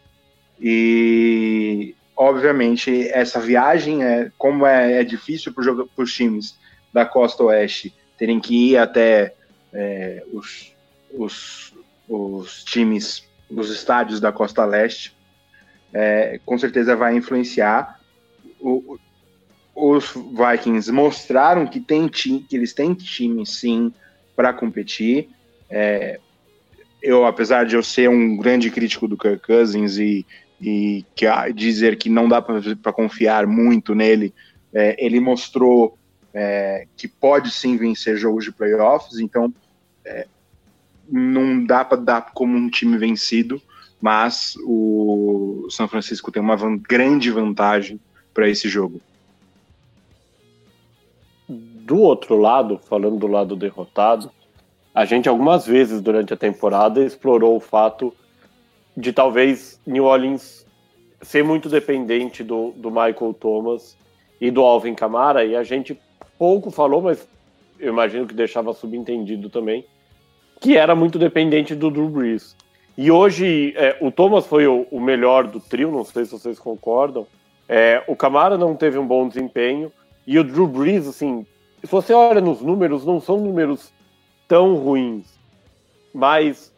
E, obviamente, essa viagem, é, como é, é difícil para os times da costa oeste terem que ir até é, os, os, os times, os estádios da costa leste, é, com certeza vai influenciar. O, os Vikings mostraram que, tem que eles têm time sim para competir. É, eu, apesar de eu ser um grande crítico do Kirk Cousins e, e que, dizer que não dá para confiar muito nele, é, ele mostrou é, que pode sim vencer jogos de playoffs, então é, não dá para dar como um time vencido, mas o São Francisco tem uma van grande vantagem para esse jogo do outro lado, falando do lado derrotado, a gente algumas vezes durante a temporada explorou o fato de talvez New Orleans ser muito dependente do, do Michael Thomas e do Alvin Kamara, e a gente pouco falou, mas eu imagino que deixava subentendido também, que era muito dependente do Drew Brees. E hoje é, o Thomas foi o, o, melhor do trio, não sei se vocês concordam. É, o Camara não teve um bom desempenho e o Drew Brees, assim, se você olha nos números, não são números tão ruins, mas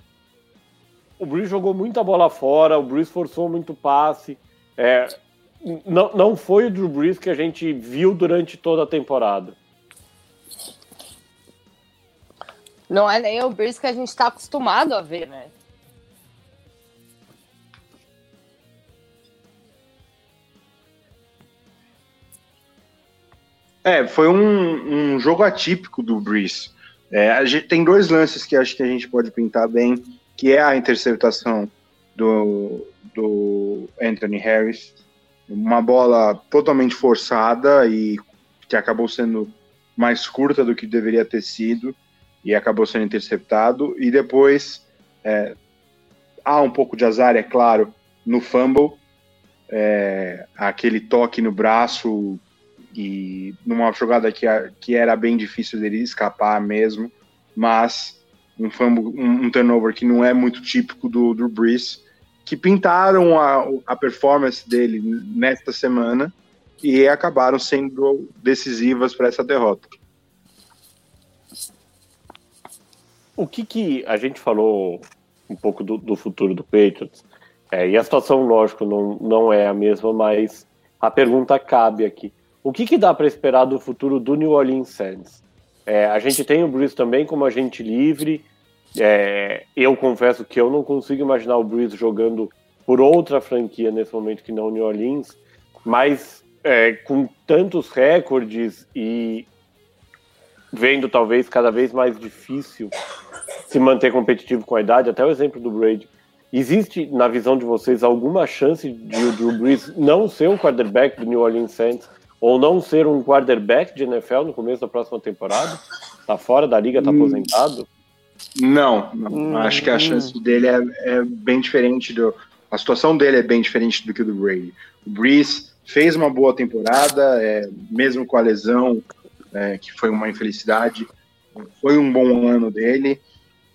o Brees jogou muita bola fora, o Brees forçou muito passe. É, não, não foi o Drew Brees que a gente viu durante toda a temporada. Não é nem o Brees que a gente está acostumado a ver, né? É, foi um, um jogo atípico do Breeze. É, a gente tem dois lances que acho que a gente pode pintar bem, que é a interceptação do, do Anthony Harris, uma bola totalmente forçada e que acabou sendo mais curta do que deveria ter sido e acabou sendo interceptado. E depois é, há um pouco de azar, é claro, no fumble, é, aquele toque no braço e numa jogada que, que era bem difícil dele escapar mesmo, mas um, fumble, um, um turnover que não é muito típico do, do Brees, que pintaram a, a performance dele nesta semana e acabaram sendo decisivas para essa derrota. O que, que a gente falou um pouco do, do futuro do Patriots, é, e a situação, lógico, não, não é a mesma, mas a pergunta cabe aqui. O que, que dá para esperar do futuro do New Orleans Saints? É, a gente tem o Bruce também como agente livre. É, eu confesso que eu não consigo imaginar o Breeze jogando por outra franquia nesse momento que não o New Orleans, mas é, com tantos recordes e vendo talvez cada vez mais difícil se manter competitivo com a idade, até o exemplo do Brady. Existe, na visão de vocês, alguma chance de o Drew Brees não ser um quarterback do New Orleans Saints ou não ser um quarterback de NFL no começo da próxima temporada? Tá fora da liga, tá hum. aposentado? Não, não. Hum. acho que a chance dele é, é, bem diferente do. A situação dele é bem diferente do que o do Brady. O Brees fez uma boa temporada, é, mesmo com a lesão, é, que foi uma infelicidade, foi um bom ano dele.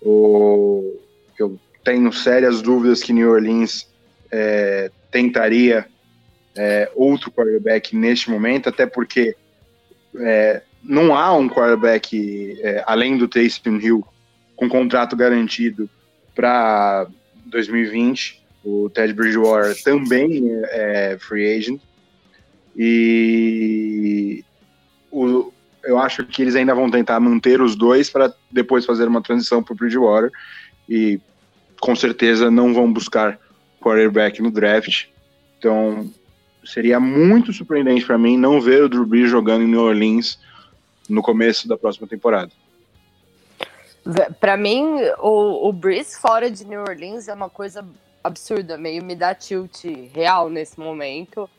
O, eu tenho sérias dúvidas que New Orleans é, tentaria é, outro quarterback neste momento, até porque é, não há um quarterback é, além do Taysom Hill com contrato garantido para 2020. O Ted Bridgewater também é free agent. E o, eu acho que eles ainda vão tentar manter os dois para depois fazer uma transição para o Bridgewater. E com certeza não vão buscar quarterback no draft. Então seria muito surpreendente para mim não ver o Drew Brees jogando em New Orleans no começo da próxima temporada. Para mim, o, o Breeze fora de New Orleans é uma coisa absurda, meio me dá tilt real nesse momento.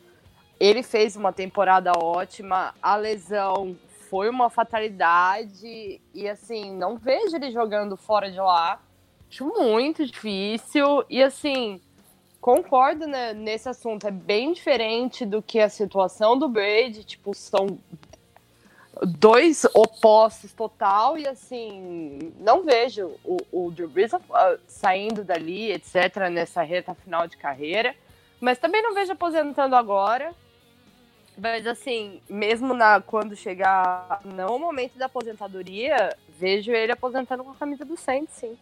Ele fez uma temporada ótima, a lesão foi uma fatalidade e assim, não vejo ele jogando fora de lá. Acho muito difícil e assim, concordo né, nesse assunto, é bem diferente do que a situação do Brady, tipo, são dois opostos total e assim, não vejo o, o Drew Brees uh, saindo dali, etc, nessa reta final de carreira, mas também não vejo aposentando agora. Mas assim, mesmo na quando chegar no momento da aposentadoria, vejo ele aposentando com a camisa do Saints, sim.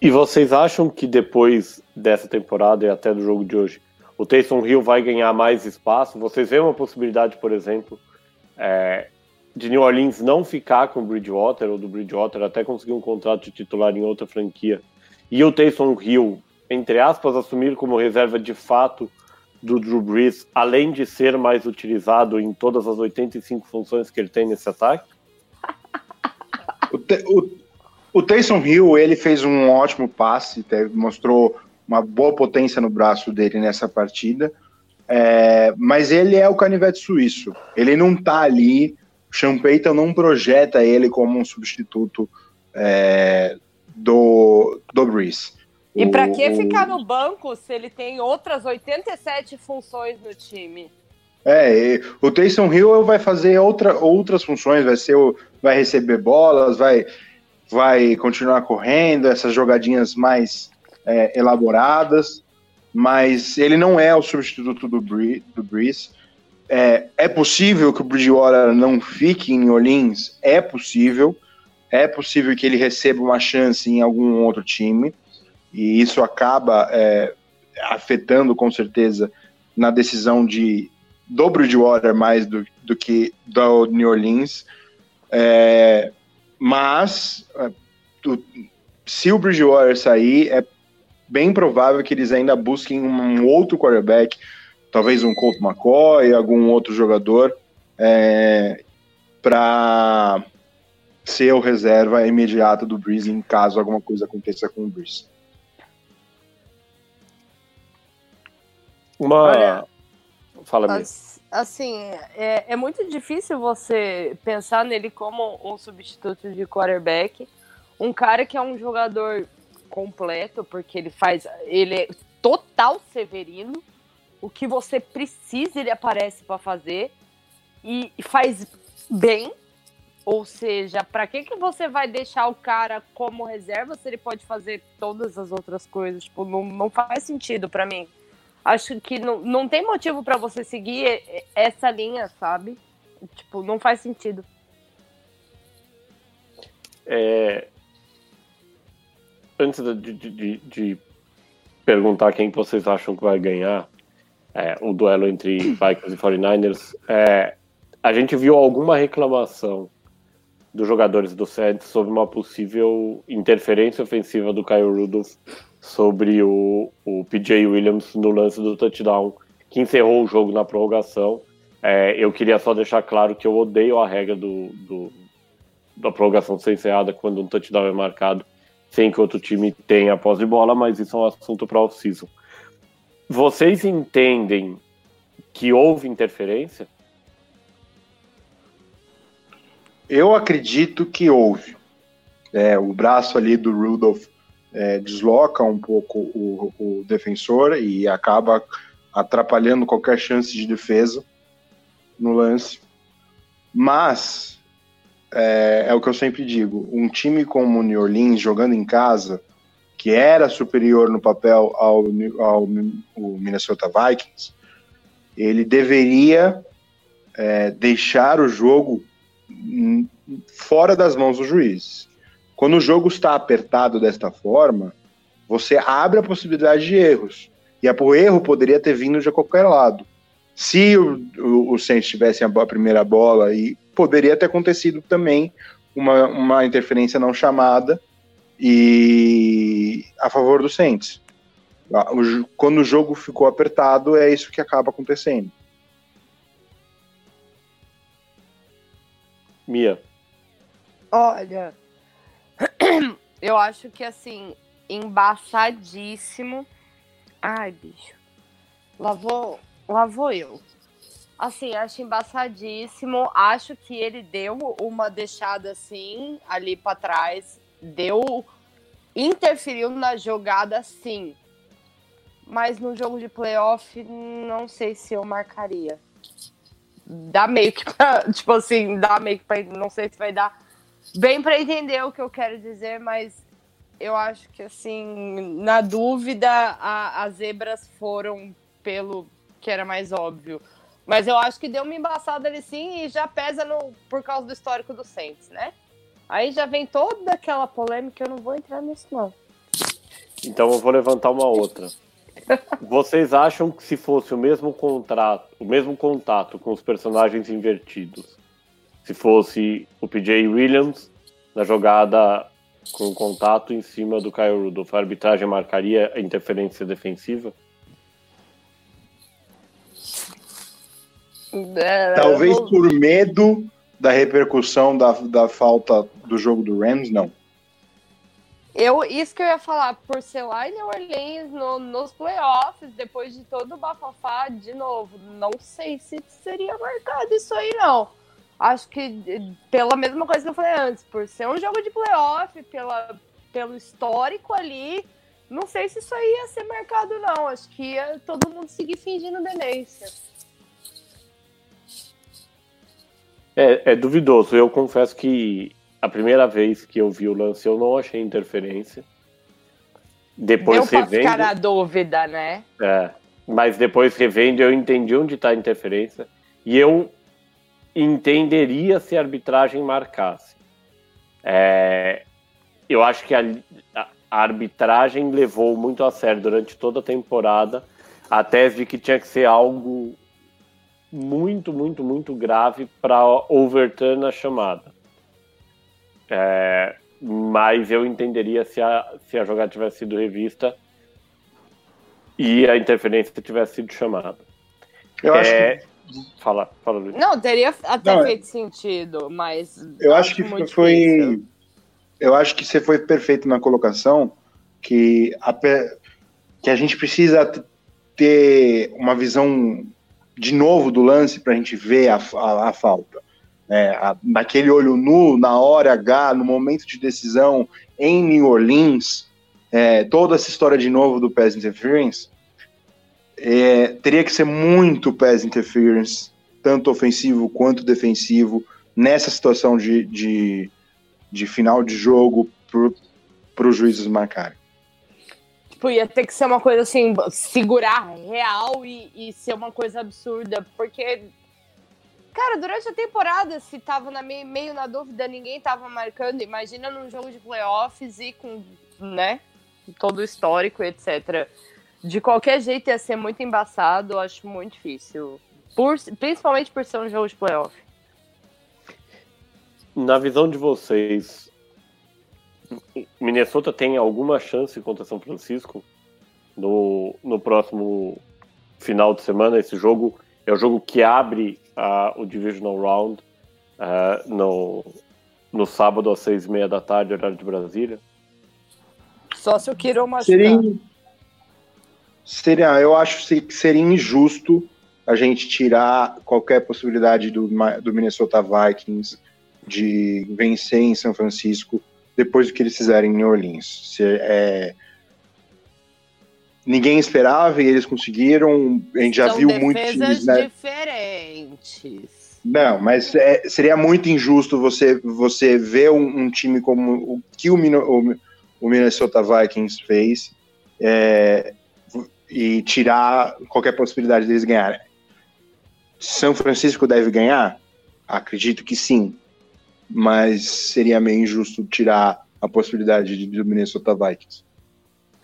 E vocês acham que depois dessa temporada e até do jogo de hoje, o Taysom Hill vai ganhar mais espaço? Vocês veem uma possibilidade, por exemplo, é, de New Orleans não ficar com o Bridgewater ou do Bridgewater até conseguir um contrato de titular em outra franquia e o Taysom Hill entre aspas, assumir como reserva de fato do Drew Brees, além de ser mais utilizado em todas as 85 funções que ele tem nesse ataque? O, o, o Taysom Hill, ele fez um ótimo passe, mostrou uma boa potência no braço dele nessa partida, é, mas ele é o canivete suíço, ele não tá ali, o Sean Payton não projeta ele como um substituto é, do, do Brees. E para que ficar no banco se ele tem outras 87 funções no time? É, o Taysom Hill vai fazer outra, outras funções, vai ser o, vai receber bolas, vai, vai continuar correndo, essas jogadinhas mais é, elaboradas, mas ele não é o substituto do, Bree, do Breeze. É, é possível que o Bridgewater não fique em Orleans? É possível. É possível que ele receba uma chance em algum outro time e isso acaba é, afetando com certeza na decisão de do Bridgewater mais do, do que do New Orleans. É, mas é, tu, se o Bridgewater sair, é bem provável que eles ainda busquem um outro quarterback, talvez um Colt McCoy, algum outro jogador, é, para ser o reserva imediato do Breeze em caso alguma coisa aconteça com o Breeze. Uma. Olha, Fala mesmo. Assim, é, é muito difícil você pensar nele como um substituto de quarterback. Um cara que é um jogador completo, porque ele faz. Ele é total severino. O que você precisa, ele aparece para fazer. E faz bem. Ou seja, para que, que você vai deixar o cara como reserva se ele pode fazer todas as outras coisas? Tipo, não, não faz sentido para mim acho que não, não tem motivo para você seguir essa linha, sabe? Tipo, não faz sentido. É... Antes de, de, de, perguntar quem vocês acham que vai ganhar é, o duelo entre Vikings e 49ers, é, a gente viu alguma reclamação dos jogadores do Saints sobre uma possível interferência ofensiva do Kyle Rudolph sobre o, o PJ Williams no lance do touchdown que encerrou o jogo na prorrogação. É, eu queria só deixar claro que eu odeio a regra do, do, da prorrogação ser encerrada quando um touchdown é marcado sem que outro time tenha a posse de bola, mas isso é um assunto para off-season. Vocês entendem que houve interferência? Eu acredito que houve. É, o braço ali do Rudolph é, desloca um pouco o, o, defensor e acaba atrapalhando qualquer chance de defesa no lance. Mas é, é, o que eu sempre digo: um time como o New Orleans jogando em casa, que era superior no papel ao, ao, Minnesota Vikings, ele deveria é, deixar o jogo fora das mãos dos juízes. Quando o jogo está apertado desta forma, você abre a possibilidade de erros. E o erro poderia ter vindo de qualquer lado. Se o, o, o Saints tivesse a, a primeira bola, e poderia ter acontecido também uma, uma interferência não chamada e a favor do Saints. Quando o jogo ficou apertado, é isso que acaba acontecendo. Mia. Olha, eu acho que assim, embaçadíssimo. Ai, bicho. Lá vou, lá vou eu. Assim, acho embaçadíssimo. Acho que ele deu uma deixada assim, ali para trás. Deu. Interferiu na jogada, sim. Mas no jogo de playoff, não sei se eu marcaria dá meio que pra, tipo assim, dá meio que pra, não sei se vai dar bem para entender o que eu quero dizer, mas eu acho que assim, na dúvida, a, as zebras foram pelo que era mais óbvio. Mas eu acho que deu uma embaçada ali sim e já pesa no, por causa do histórico do Saints, né? Aí já vem toda aquela polêmica, eu não vou entrar nisso não. Então eu vou levantar uma outra. Vocês acham que se fosse o mesmo contrato, o mesmo contato com os personagens invertidos, se fosse o PJ Williams na jogada com contato em cima do Kyle Rudolph, a arbitragem marcaria a interferência defensiva? É, Talvez por medo da repercussão da, da falta do jogo do Rams, não. Eu, isso que eu ia falar, por ser lá em New Orleans, no, nos playoffs, depois de todo o bafafá, de novo, não sei se seria marcado isso aí, não. Acho que pela mesma coisa que eu falei antes, por ser um jogo de playoff, pela, pelo histórico ali, não sei se isso aí ia ser marcado, não. Acho que ia todo mundo seguir fingindo demência. É, é duvidoso. Eu confesso que a primeira vez que eu vi o lance, eu não achei interferência. Depois Deu revendo. ficar na dúvida, né? É. Mas depois revendo, eu entendi onde está a interferência. E eu entenderia se a arbitragem marcasse. É, eu acho que a, a, arbitragem levou muito a sério durante toda a temporada a tese de que tinha que ser algo muito, muito, muito grave para overturn a chamada. É, mas eu entenderia se a, se a jogada tivesse sido revista e a interferência tivesse sido chamada. Eu é, acho que... Fala, fala, Luiz. Não, teria até Não, é- feito sentido, mas. Eu acho, acho que foi. Difícil. Eu acho que você foi perfeito na colocação, que a, que a gente precisa ter uma visão de novo do lance para a gente ver a, a, a falta é, a, naquele olho nu, na hora H, no momento de decisão em New Orleans, é, toda essa história de novo do pass interference, é, teria que ser muito pass interference, tanto ofensivo quanto defensivo, nessa situação de, de, de final de jogo para os juízes marcarem. Tipo, ia ter que ser uma coisa assim, segurar real e, e ser uma coisa absurda, porque Cara, durante a temporada, se tava na meio, meio na dúvida, ninguém tava marcando. Imagina num jogo de playoffs e com, né, todo o histórico, etc. De qualquer jeito ia ser muito embaçado, acho muito difícil. Por, principalmente por ser um jogo de playoff. na visão de vocês, Minnesota tem alguma chance contra São Francisco no, no próximo final de semana? Esse jogo é o jogo que abre uh, o Divisional Round uh, no, no sábado às seis e meia da tarde, horário de Brasília. Só se o Kiro machucar. Seria, seria, eu acho que seria injusto a gente tirar qualquer possibilidade do, do Minnesota Vikings de vencer em São Francisco depois do que eles fizerem em New Orleans. Se, é, ninguém esperava e eles conseguiram. A gente já São viu muitos times né? diferentes. Não, mas é, seria muito injusto você, você ver um, um time como o que o, o, o Minnesota Vikings fez é, e tirar qualquer possibilidade deles ganharem. São Francisco deve ganhar? Acredito que sim, mas seria meio injusto tirar a possibilidade do Minnesota Vikings.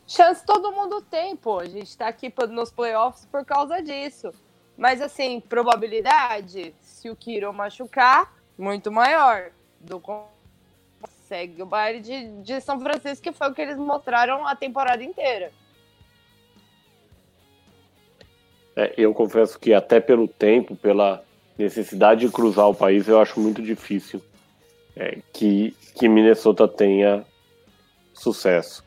Chance todo mundo tem, pô. A gente tá aqui nos playoffs por causa disso. Mas, assim, probabilidade, se o Kiro machucar, muito maior. Do segue o baile de, de São Francisco, que foi o que eles mostraram a temporada inteira. É, eu confesso que até pelo tempo, pela necessidade de cruzar o país, eu acho muito difícil é, que, que Minnesota tenha sucesso.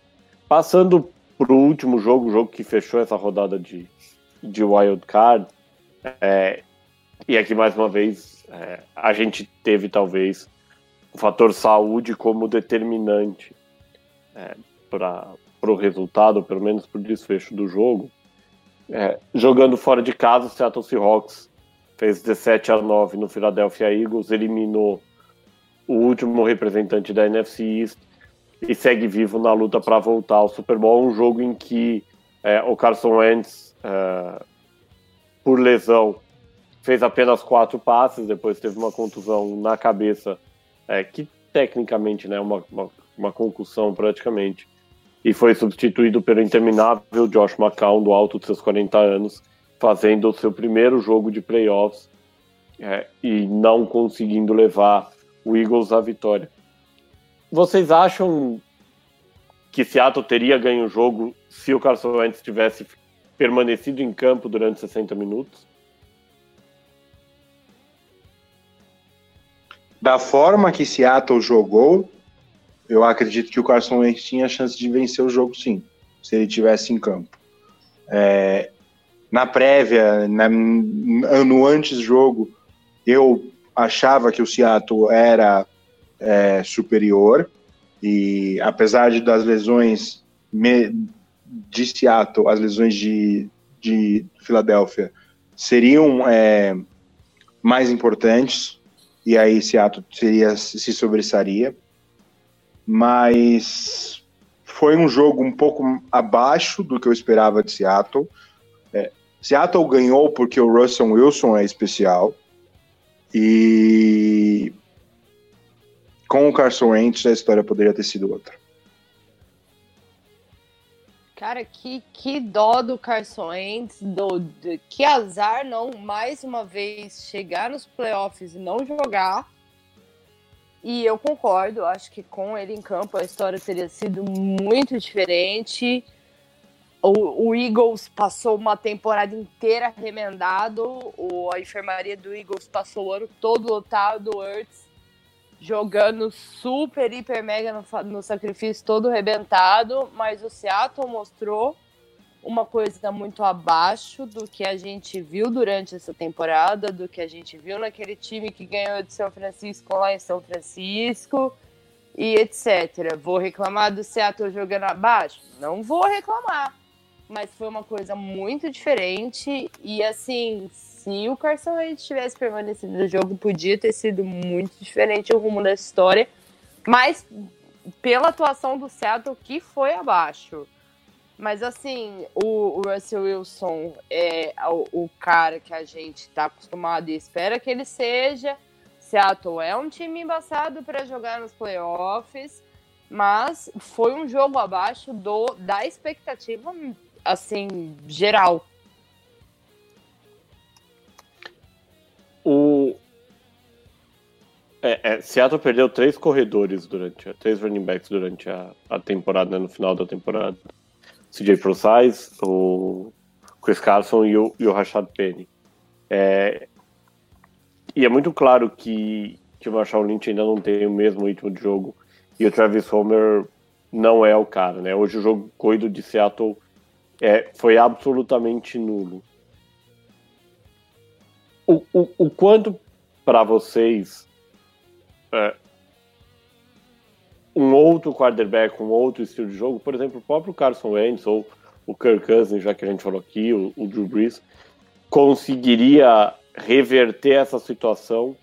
Passando para o último jogo, o jogo que fechou essa rodada de, de wild card, é, e aqui mais uma vez é, a gente teve talvez o fator saúde como determinante é, para o resultado, pelo menos para o desfecho do jogo. É, jogando fora de casa, o Seattle Seahawks fez 17 a 9 no Philadelphia Eagles, eliminou o último representante da NFC East e segue vivo na luta para voltar ao Super Bowl, um jogo em que é, o Carson Wentz, é, por lesão, fez apenas quatro passes, depois teve uma contusão na cabeça, é, que tecnicamente é né, uma, uma, uma concussão praticamente, e foi substituído pelo interminável Josh McCown, do alto de seus 40 anos, fazendo o seu primeiro jogo de playoffs é, e não conseguindo levar o Eagles à vitória. Vocês acham que Seattle teria ganho o jogo se o Carson Wentz tivesse permanecido em campo durante 60 minutos? Da forma que Seattle jogou, eu acredito que o Carson Wentz tinha chance de vencer o jogo, sim, se ele tivesse em campo. É, na prévia, na, no antes jogo, eu achava que o Seattle era é, superior e apesar das lesões de Seattle, as lesões de, de Filadélfia seriam é, mais importantes e aí Seattle seria se sobressaria mas foi um jogo um pouco abaixo do que eu esperava de Seattle. É, Seattle ganhou porque o Russell Wilson é especial e com o Carson Wentz a história poderia ter sido outra. Cara, que, que dó do Carson Wentz, do, do, que azar não mais uma vez chegar nos playoffs e não jogar e eu concordo, acho que com ele em campo a história teria sido muito diferente. O, o Eagles passou uma temporada inteira remendado, o, a enfermaria do Eagles passou o ano todo lotado, o Ertz jogando super, hiper, mega no, no sacrifício todo rebentado, mas o Seattle mostrou uma coisa muito abaixo do que a gente viu durante essa temporada, do que a gente viu naquele time que ganhou de São Francisco lá em São Francisco e etc. Vou reclamar do Seattle jogando abaixo? Não vou reclamar. Mas foi uma coisa muito diferente e assim, se o Carson Wentz tivesse permanecido no jogo, podia ter sido muito diferente o rumo da história, mas pela atuação do Seattle que foi abaixo. Mas assim, o, o Russell Wilson é o, o, cara que a gente está acostumado e espera que ele seja. Seattle é um time embaçado para jogar nos playoffs, mas foi um jogo abaixo do da expectativa, assim, geral. O É, é, Seattle perdeu três corredores durante, três running backs durante a, a temporada, né, no final da temporada. CJ Prosise, o Chris Carson e o, e o Rashad Penny. É, e é muito claro que, que o Marshall Lynch ainda não tem o mesmo ritmo de jogo e o Travis Homer não é o cara, né? Hoje o jogo corrido de Seattle é, foi absolutamente nulo. O, o, o quanto para vocês é, um outro quarterback, um outro estilo de jogo, por exemplo, o próprio Carson Wentz ou o Kirk Cousins, já que a gente falou aqui, o, o Drew Brees, conseguiria reverter essa situação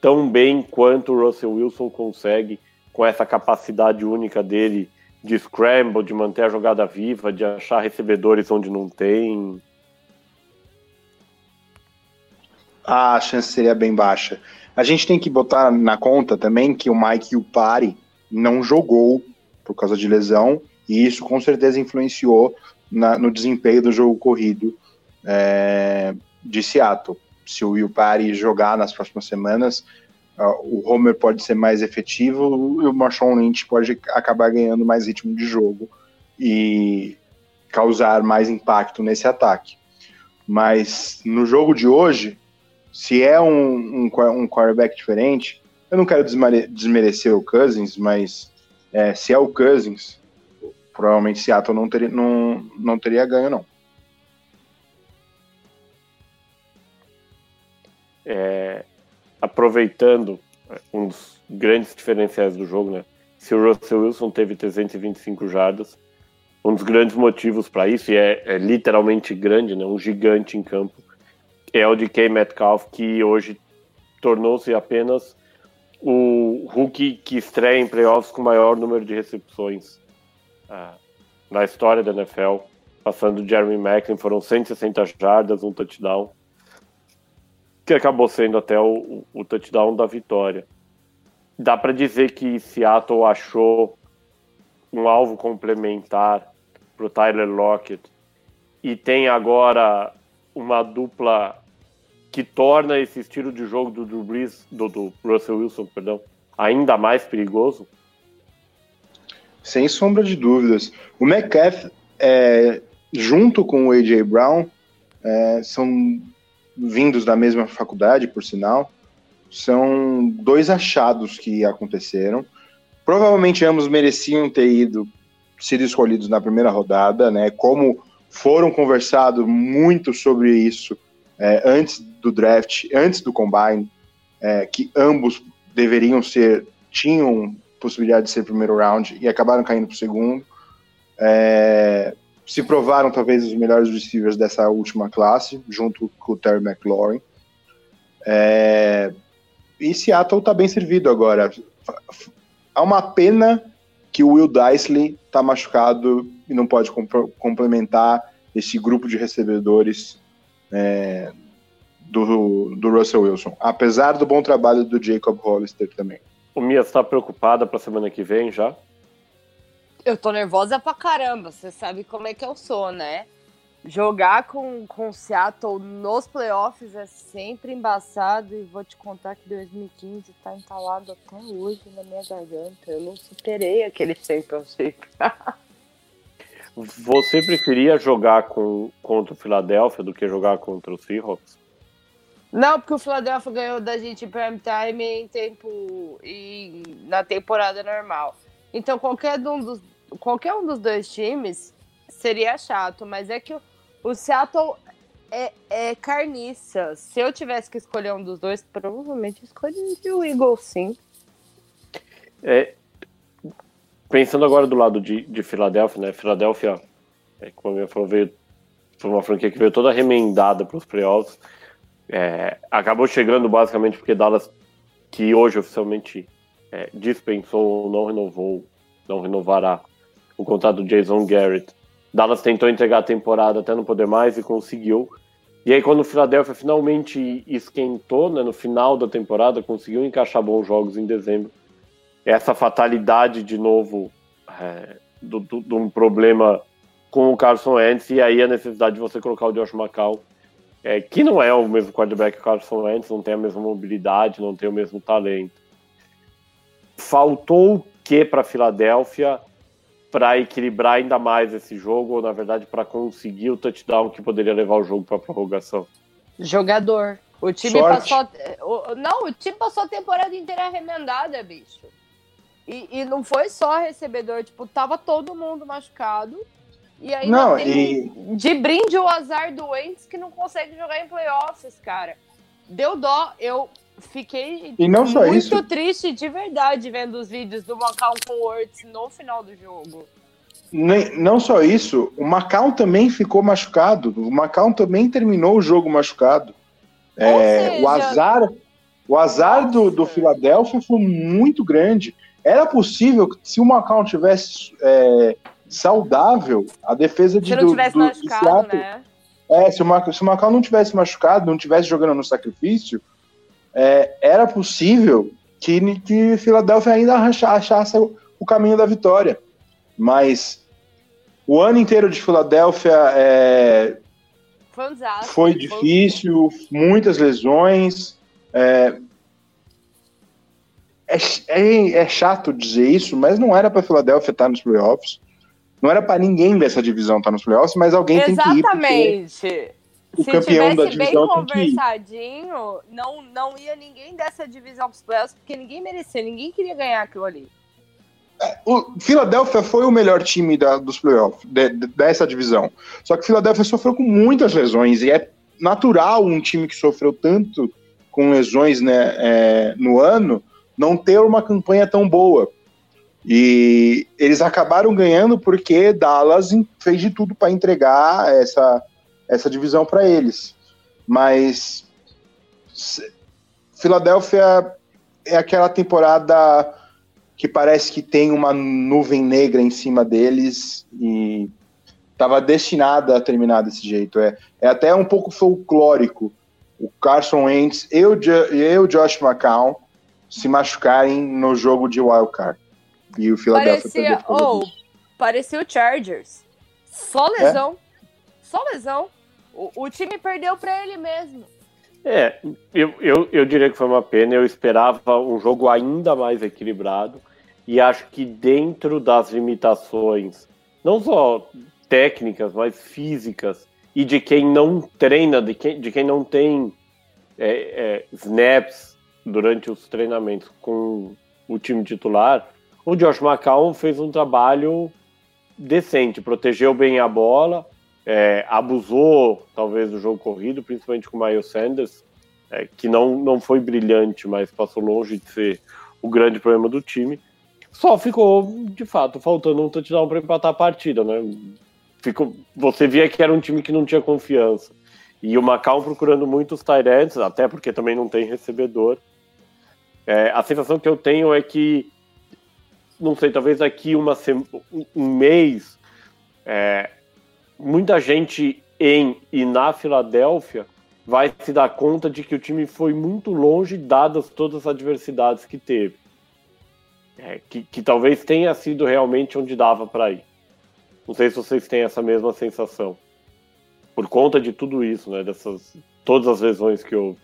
tão bem quanto o Russell Wilson consegue com essa capacidade única dele de scramble, de manter a jogada viva, de achar recebedores onde não tem? Ah, a chance seria bem baixa. A gente tem que botar na conta também que o Mike Upari não jogou por causa de lesão, e isso com certeza influenciou na, no desempenho do jogo corrido é, de Seattle. Se o Upari jogar nas próximas semanas, uh, o Homer pode ser mais efetivo e o Marshawn Lynch pode acabar ganhando mais ritmo de jogo e causar mais impacto nesse ataque. Mas no jogo de hoje, se é um, um, um quarterback diferente, eu não quero desmerecer o Cousins, mas é, se é o Cousins, provavelmente Seattle não teria, não, não teria ganho, não. É, aproveitando é, um dos grandes diferenciais do jogo, né? Se o Russell Wilson teve 325 jardas, um dos grandes motivos para isso, e é, é, literalmente grande, né? Um gigante em campo, é o de K. Metcalf, que hoje tornou-se apenas o rookie que estreia em playoffs com maior número de recepções uh, na história da NFL, passando Jeremy Macklin, foram 160 jardas, um touchdown, que acabou sendo até o, o touchdown da vitória. Dá para dizer que Seattle achou um alvo complementar para o Tyler Lockett e tem agora uma dupla que torna esse estilo de jogo do Drew Brees, do, do Russell Wilson, perdão, ainda mais perigoso? Sem sombra de dúvidas. O Metcalf, é, junto com o A.J. Brown, é, são vindos da mesma faculdade, por sinal, são dois achados que aconteceram. Provavelmente ambos mereciam ter ido, sido escolhidos na primeira rodada, né? Como foram conversado muito sobre isso é, antes do draft, antes do combine, é, que ambos deveriam ser, tinham possibilidade de ser primeiro round e acabaram caindo para o segundo. É, se provaram talvez os melhores receivers dessa última classe, junto com o Terry McLaurin. É, e Seattle está bem servido agora. Há uma pena que o Will Dicely está machucado e não pode complementar esse grupo de recebedores é, do, do Russell Wilson, apesar do bom trabalho do Jacob Hollister também. O Mia está preocupada para a semana que vem já? Eu tô nervosa pra caramba, você sabe como é que eu sou, né? Jogar com, com o Seattle nos playoffs é sempre embaçado e vou te contar que 2015 tá entalado até hoje na minha garganta. Eu não superei aquele championship. Você preferia jogar com, contra o Philadelphia do que jogar contra o Seahawks? Não, porque o Philadelphia ganhou da gente em prime time em tempo e na temporada normal. Então qualquer um dos qualquer um dos dois times seria chato, mas é que o, o Seattle é, é carniça. Se eu tivesse que escolher um dos dois, provavelmente escolheria o Eagles, sim. É, pensando agora do lado de, de Filadélfia, né? Filadélfia, é, como eu falou, veio foi uma franquia que veio toda remendada para os playoffs. É, acabou chegando basicamente porque Dallas, que hoje oficialmente é, dispensou ou não renovou, não renovará o contrato do Jason Garrett. Dallas tentou entregar a temporada até não poder mais e conseguiu. E aí, quando o Philadelphia finalmente esquentou, né, no final da temporada, conseguiu encaixar bons jogos em dezembro, essa fatalidade de novo é, de um problema com o Carson Wentz e aí a necessidade de você colocar o Josh McCall, é, que não é o mesmo quarterback que o Carson Wentz, não tem a mesma mobilidade, não tem o mesmo talento. faltou o que para Filadélfia para equilibrar ainda mais esse jogo, ou na verdade para conseguir o touchdown que poderia levar o jogo para prorrogação? Jogador. O time Sorte. passou. Não, o time passou a temporada inteira remendada, bicho. E, e não foi só recebedor, tipo, tava todo mundo machucado. E aí não, e... de brinde o azar doentes que não consegue jogar em playoffs, cara. Deu dó. Eu fiquei e não só muito isso. triste de verdade vendo os vídeos do Macau com o no final do jogo. Nem, não só isso, o Macau também ficou machucado. O Macau também terminou o jogo machucado. É, seja... O azar, o azar do, do Philadelphia foi muito grande. Era possível que se o Macau tivesse é, saudável, a defesa de se não tivesse do, machucado, Seattle, né? É, se o, Macau, se o Macau não tivesse machucado, não tivesse jogando no sacrifício, é, era possível que, que Filadélfia ainda achasse o caminho da vitória. Mas o ano inteiro de Filadélfia é, foi, um desastre, foi difícil, muitas lesões. É, é, é, é, chato dizer isso, mas não era para Filadélfia estar nos playoffs. Não era para ninguém dessa divisão estar nos playoffs, mas alguém Exatamente. tem que ir. Exatamente o se campeão da divisão bem conversadinho, não, não ia ninguém dessa divisão para os playoffs, porque ninguém merecia, ninguém queria ganhar aquilo ali. É, o Philadelphia foi o melhor time da, dos playoffs, de, de, dessa divisão. Só que o Philadelphia sofreu com muitas lesões, e é natural um time que sofreu tanto com lesões né, é, no ano não ter uma campanha tão boa. E eles acabaram ganhando porque Dallas fez de tudo para entregar essa, essa divisão para eles. Mas Filadélfia é aquela temporada que parece que tem uma nuvem negra em cima deles e estava destinada a terminar desse jeito. É, é até um pouco folclórico o Carson Wentz e o, e o Josh McCown se machucarem no jogo de Wild Card. E o Philadelphia parecia, oh, parecia o Chargers. Só lesão. É? Só lesão. O, o time perdeu para ele mesmo. É, eu, eu, eu diria que foi uma pena. Eu esperava um jogo ainda mais equilibrado. E acho que dentro das limitações, não só técnicas, mas físicas, e de quem não treina, de quem, de quem não tem é, é, snaps durante os treinamentos com o time titular, o Josh McCown fez um trabalho decente, protegeu bem a bola, é, abusou talvez do jogo corrido, principalmente com o Miles Sanders, é, que não, não foi brilhante, mas passou longe de ser o grande problema do time. Só ficou, de fato, faltando um touchdown para empatar a partida, né? Ficou, você via que era um time que não tinha confiança. E o Macau procurando muitos tight ends, até porque também não tem recebedor. É, a sensação que eu tenho é que, não sei, talvez daqui uma, um mês, é, muita gente em e na Filadélfia vai se dar conta de que o time foi muito longe, dadas todas as adversidades que teve. É, que, que talvez tenha sido realmente onde dava para ir. Não sei se vocês têm essa mesma sensação. Por conta de tudo isso, né? Dessas. Todas as lesões que houve.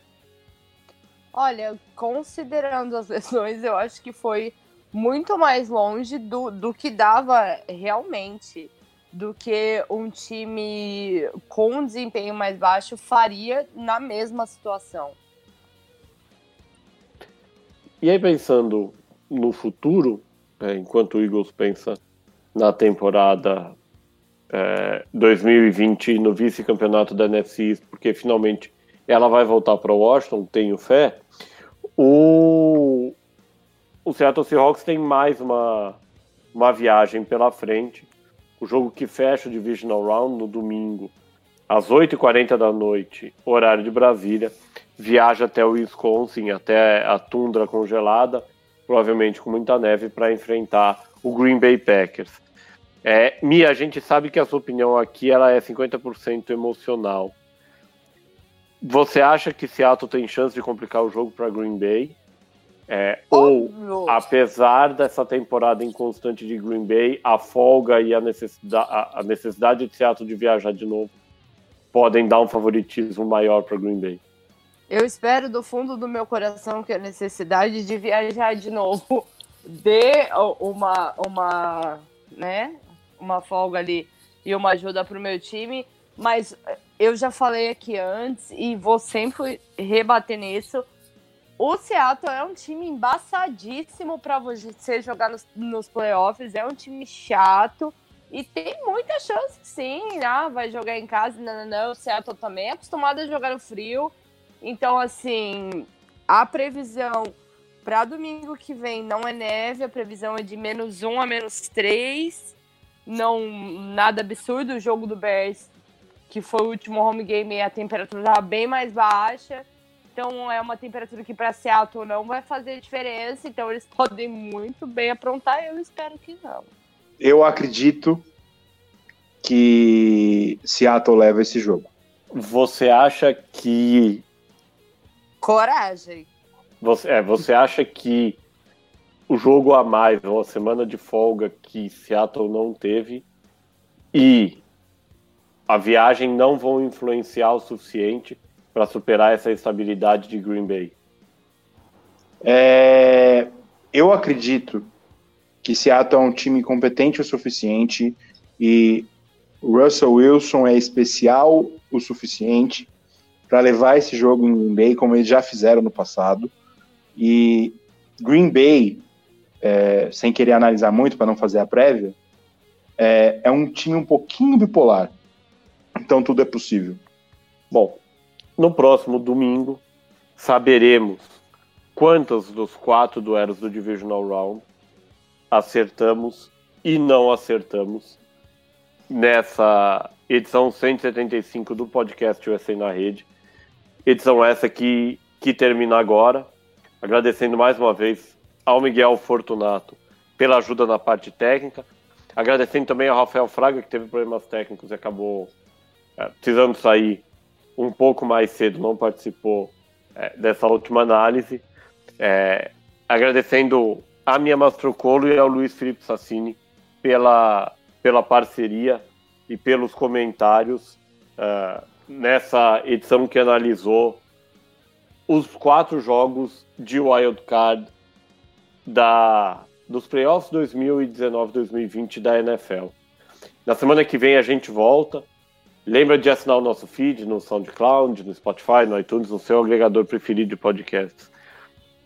Olha, considerando as lesões, eu acho que foi muito mais longe do, do que dava realmente do que um time com um desempenho mais baixo faria na mesma situação. E aí, pensando no futuro, é, enquanto o Eagles pensa na temporada é, 2020 no vice-campeonato da NFC, porque finalmente ela vai voltar para Washington, tenho fé. O, o Seattle Seahawks tem mais uma, uma viagem pela frente o jogo que fecha o Divisional Round no domingo, às 8h40 da noite, horário de Brasília, viaja até o Wisconsin, até a tundra congelada, provavelmente com muita neve, para enfrentar o Green Bay Packers. É, Mia, a gente sabe que a sua opinião aqui ela é 50% emocional. Você acha que Seattle tem chance de complicar o jogo para Green Bay? É, ou, apesar dessa temporada inconstante de Green Bay, a folga e a necessidade, a necessidade de Seattle de viajar de novo podem dar um favoritismo maior para Green Bay? Eu espero do fundo do meu coração que a necessidade de viajar de novo dê uma, uma, né, uma folga ali e uma ajuda para o meu time, mas eu já falei aqui antes e vou sempre rebater nisso. O Seattle é um time embaçadíssimo para você jogar nos, nos playoffs, é um time chato e tem muita chance sim, né? vai jogar em casa, não, não, não. O Seattle também é acostumado a jogar no frio, então assim, a previsão para domingo que vem não é neve, a previsão é de menos 1 a menos 3. Não, nada absurdo. O jogo do Bears, que foi o último home game, a temperatura estava bem mais baixa. Então é uma temperatura que para Seattle não vai fazer diferença. Então eles podem muito bem aprontar. Eu espero que não. Eu acredito que Seattle leva esse jogo. Você acha que. Coragem. Você, é, você acha que o jogo a mais, uma semana de folga que Seattle não teve e a viagem não vão influenciar o suficiente para superar essa estabilidade de Green Bay? É, eu acredito que Seattle é um time competente o suficiente e Russell Wilson é especial o suficiente para levar esse jogo em Green Bay, como eles já fizeram no passado. E Green Bay, é, sem querer analisar muito para não fazer a prévia, é, é um time um pouquinho bipolar. Então tudo é possível. Bom, no próximo domingo saberemos quantos dos quatro duelos do Divisional Round acertamos e não acertamos nessa edição 175 do podcast USA na Rede. Edição essa que, que termina agora agradecendo mais uma vez ao Miguel Fortunato pela ajuda na parte técnica, agradecendo também ao Rafael Fraga, que teve problemas técnicos e acabou é, precisando sair um pouco mais cedo, não participou é, dessa última análise. É, agradecendo a minha Mastrocolo e ao Luiz Felipe Sassini pela, pela parceria e pelos comentários nessa edição que analisou os quatro jogos de wild card da, dos playoffs 2019-2020 da NFL. Na semana que vem a gente volta. Lembra de assinar o nosso feed no SoundCloud, no Spotify, no iTunes, no seu agregador preferido de podcasts,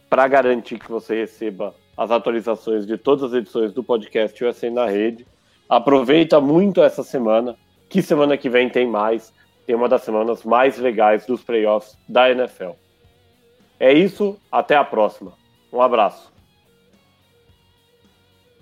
para garantir que você receba as atualizações de todas as edições do podcast USA na rede. Aproveita muito essa semana, que semana que vem tem mais. Tem uma das semanas mais legais dos playoffs da NFL. É isso, até a próxima. Um abraço.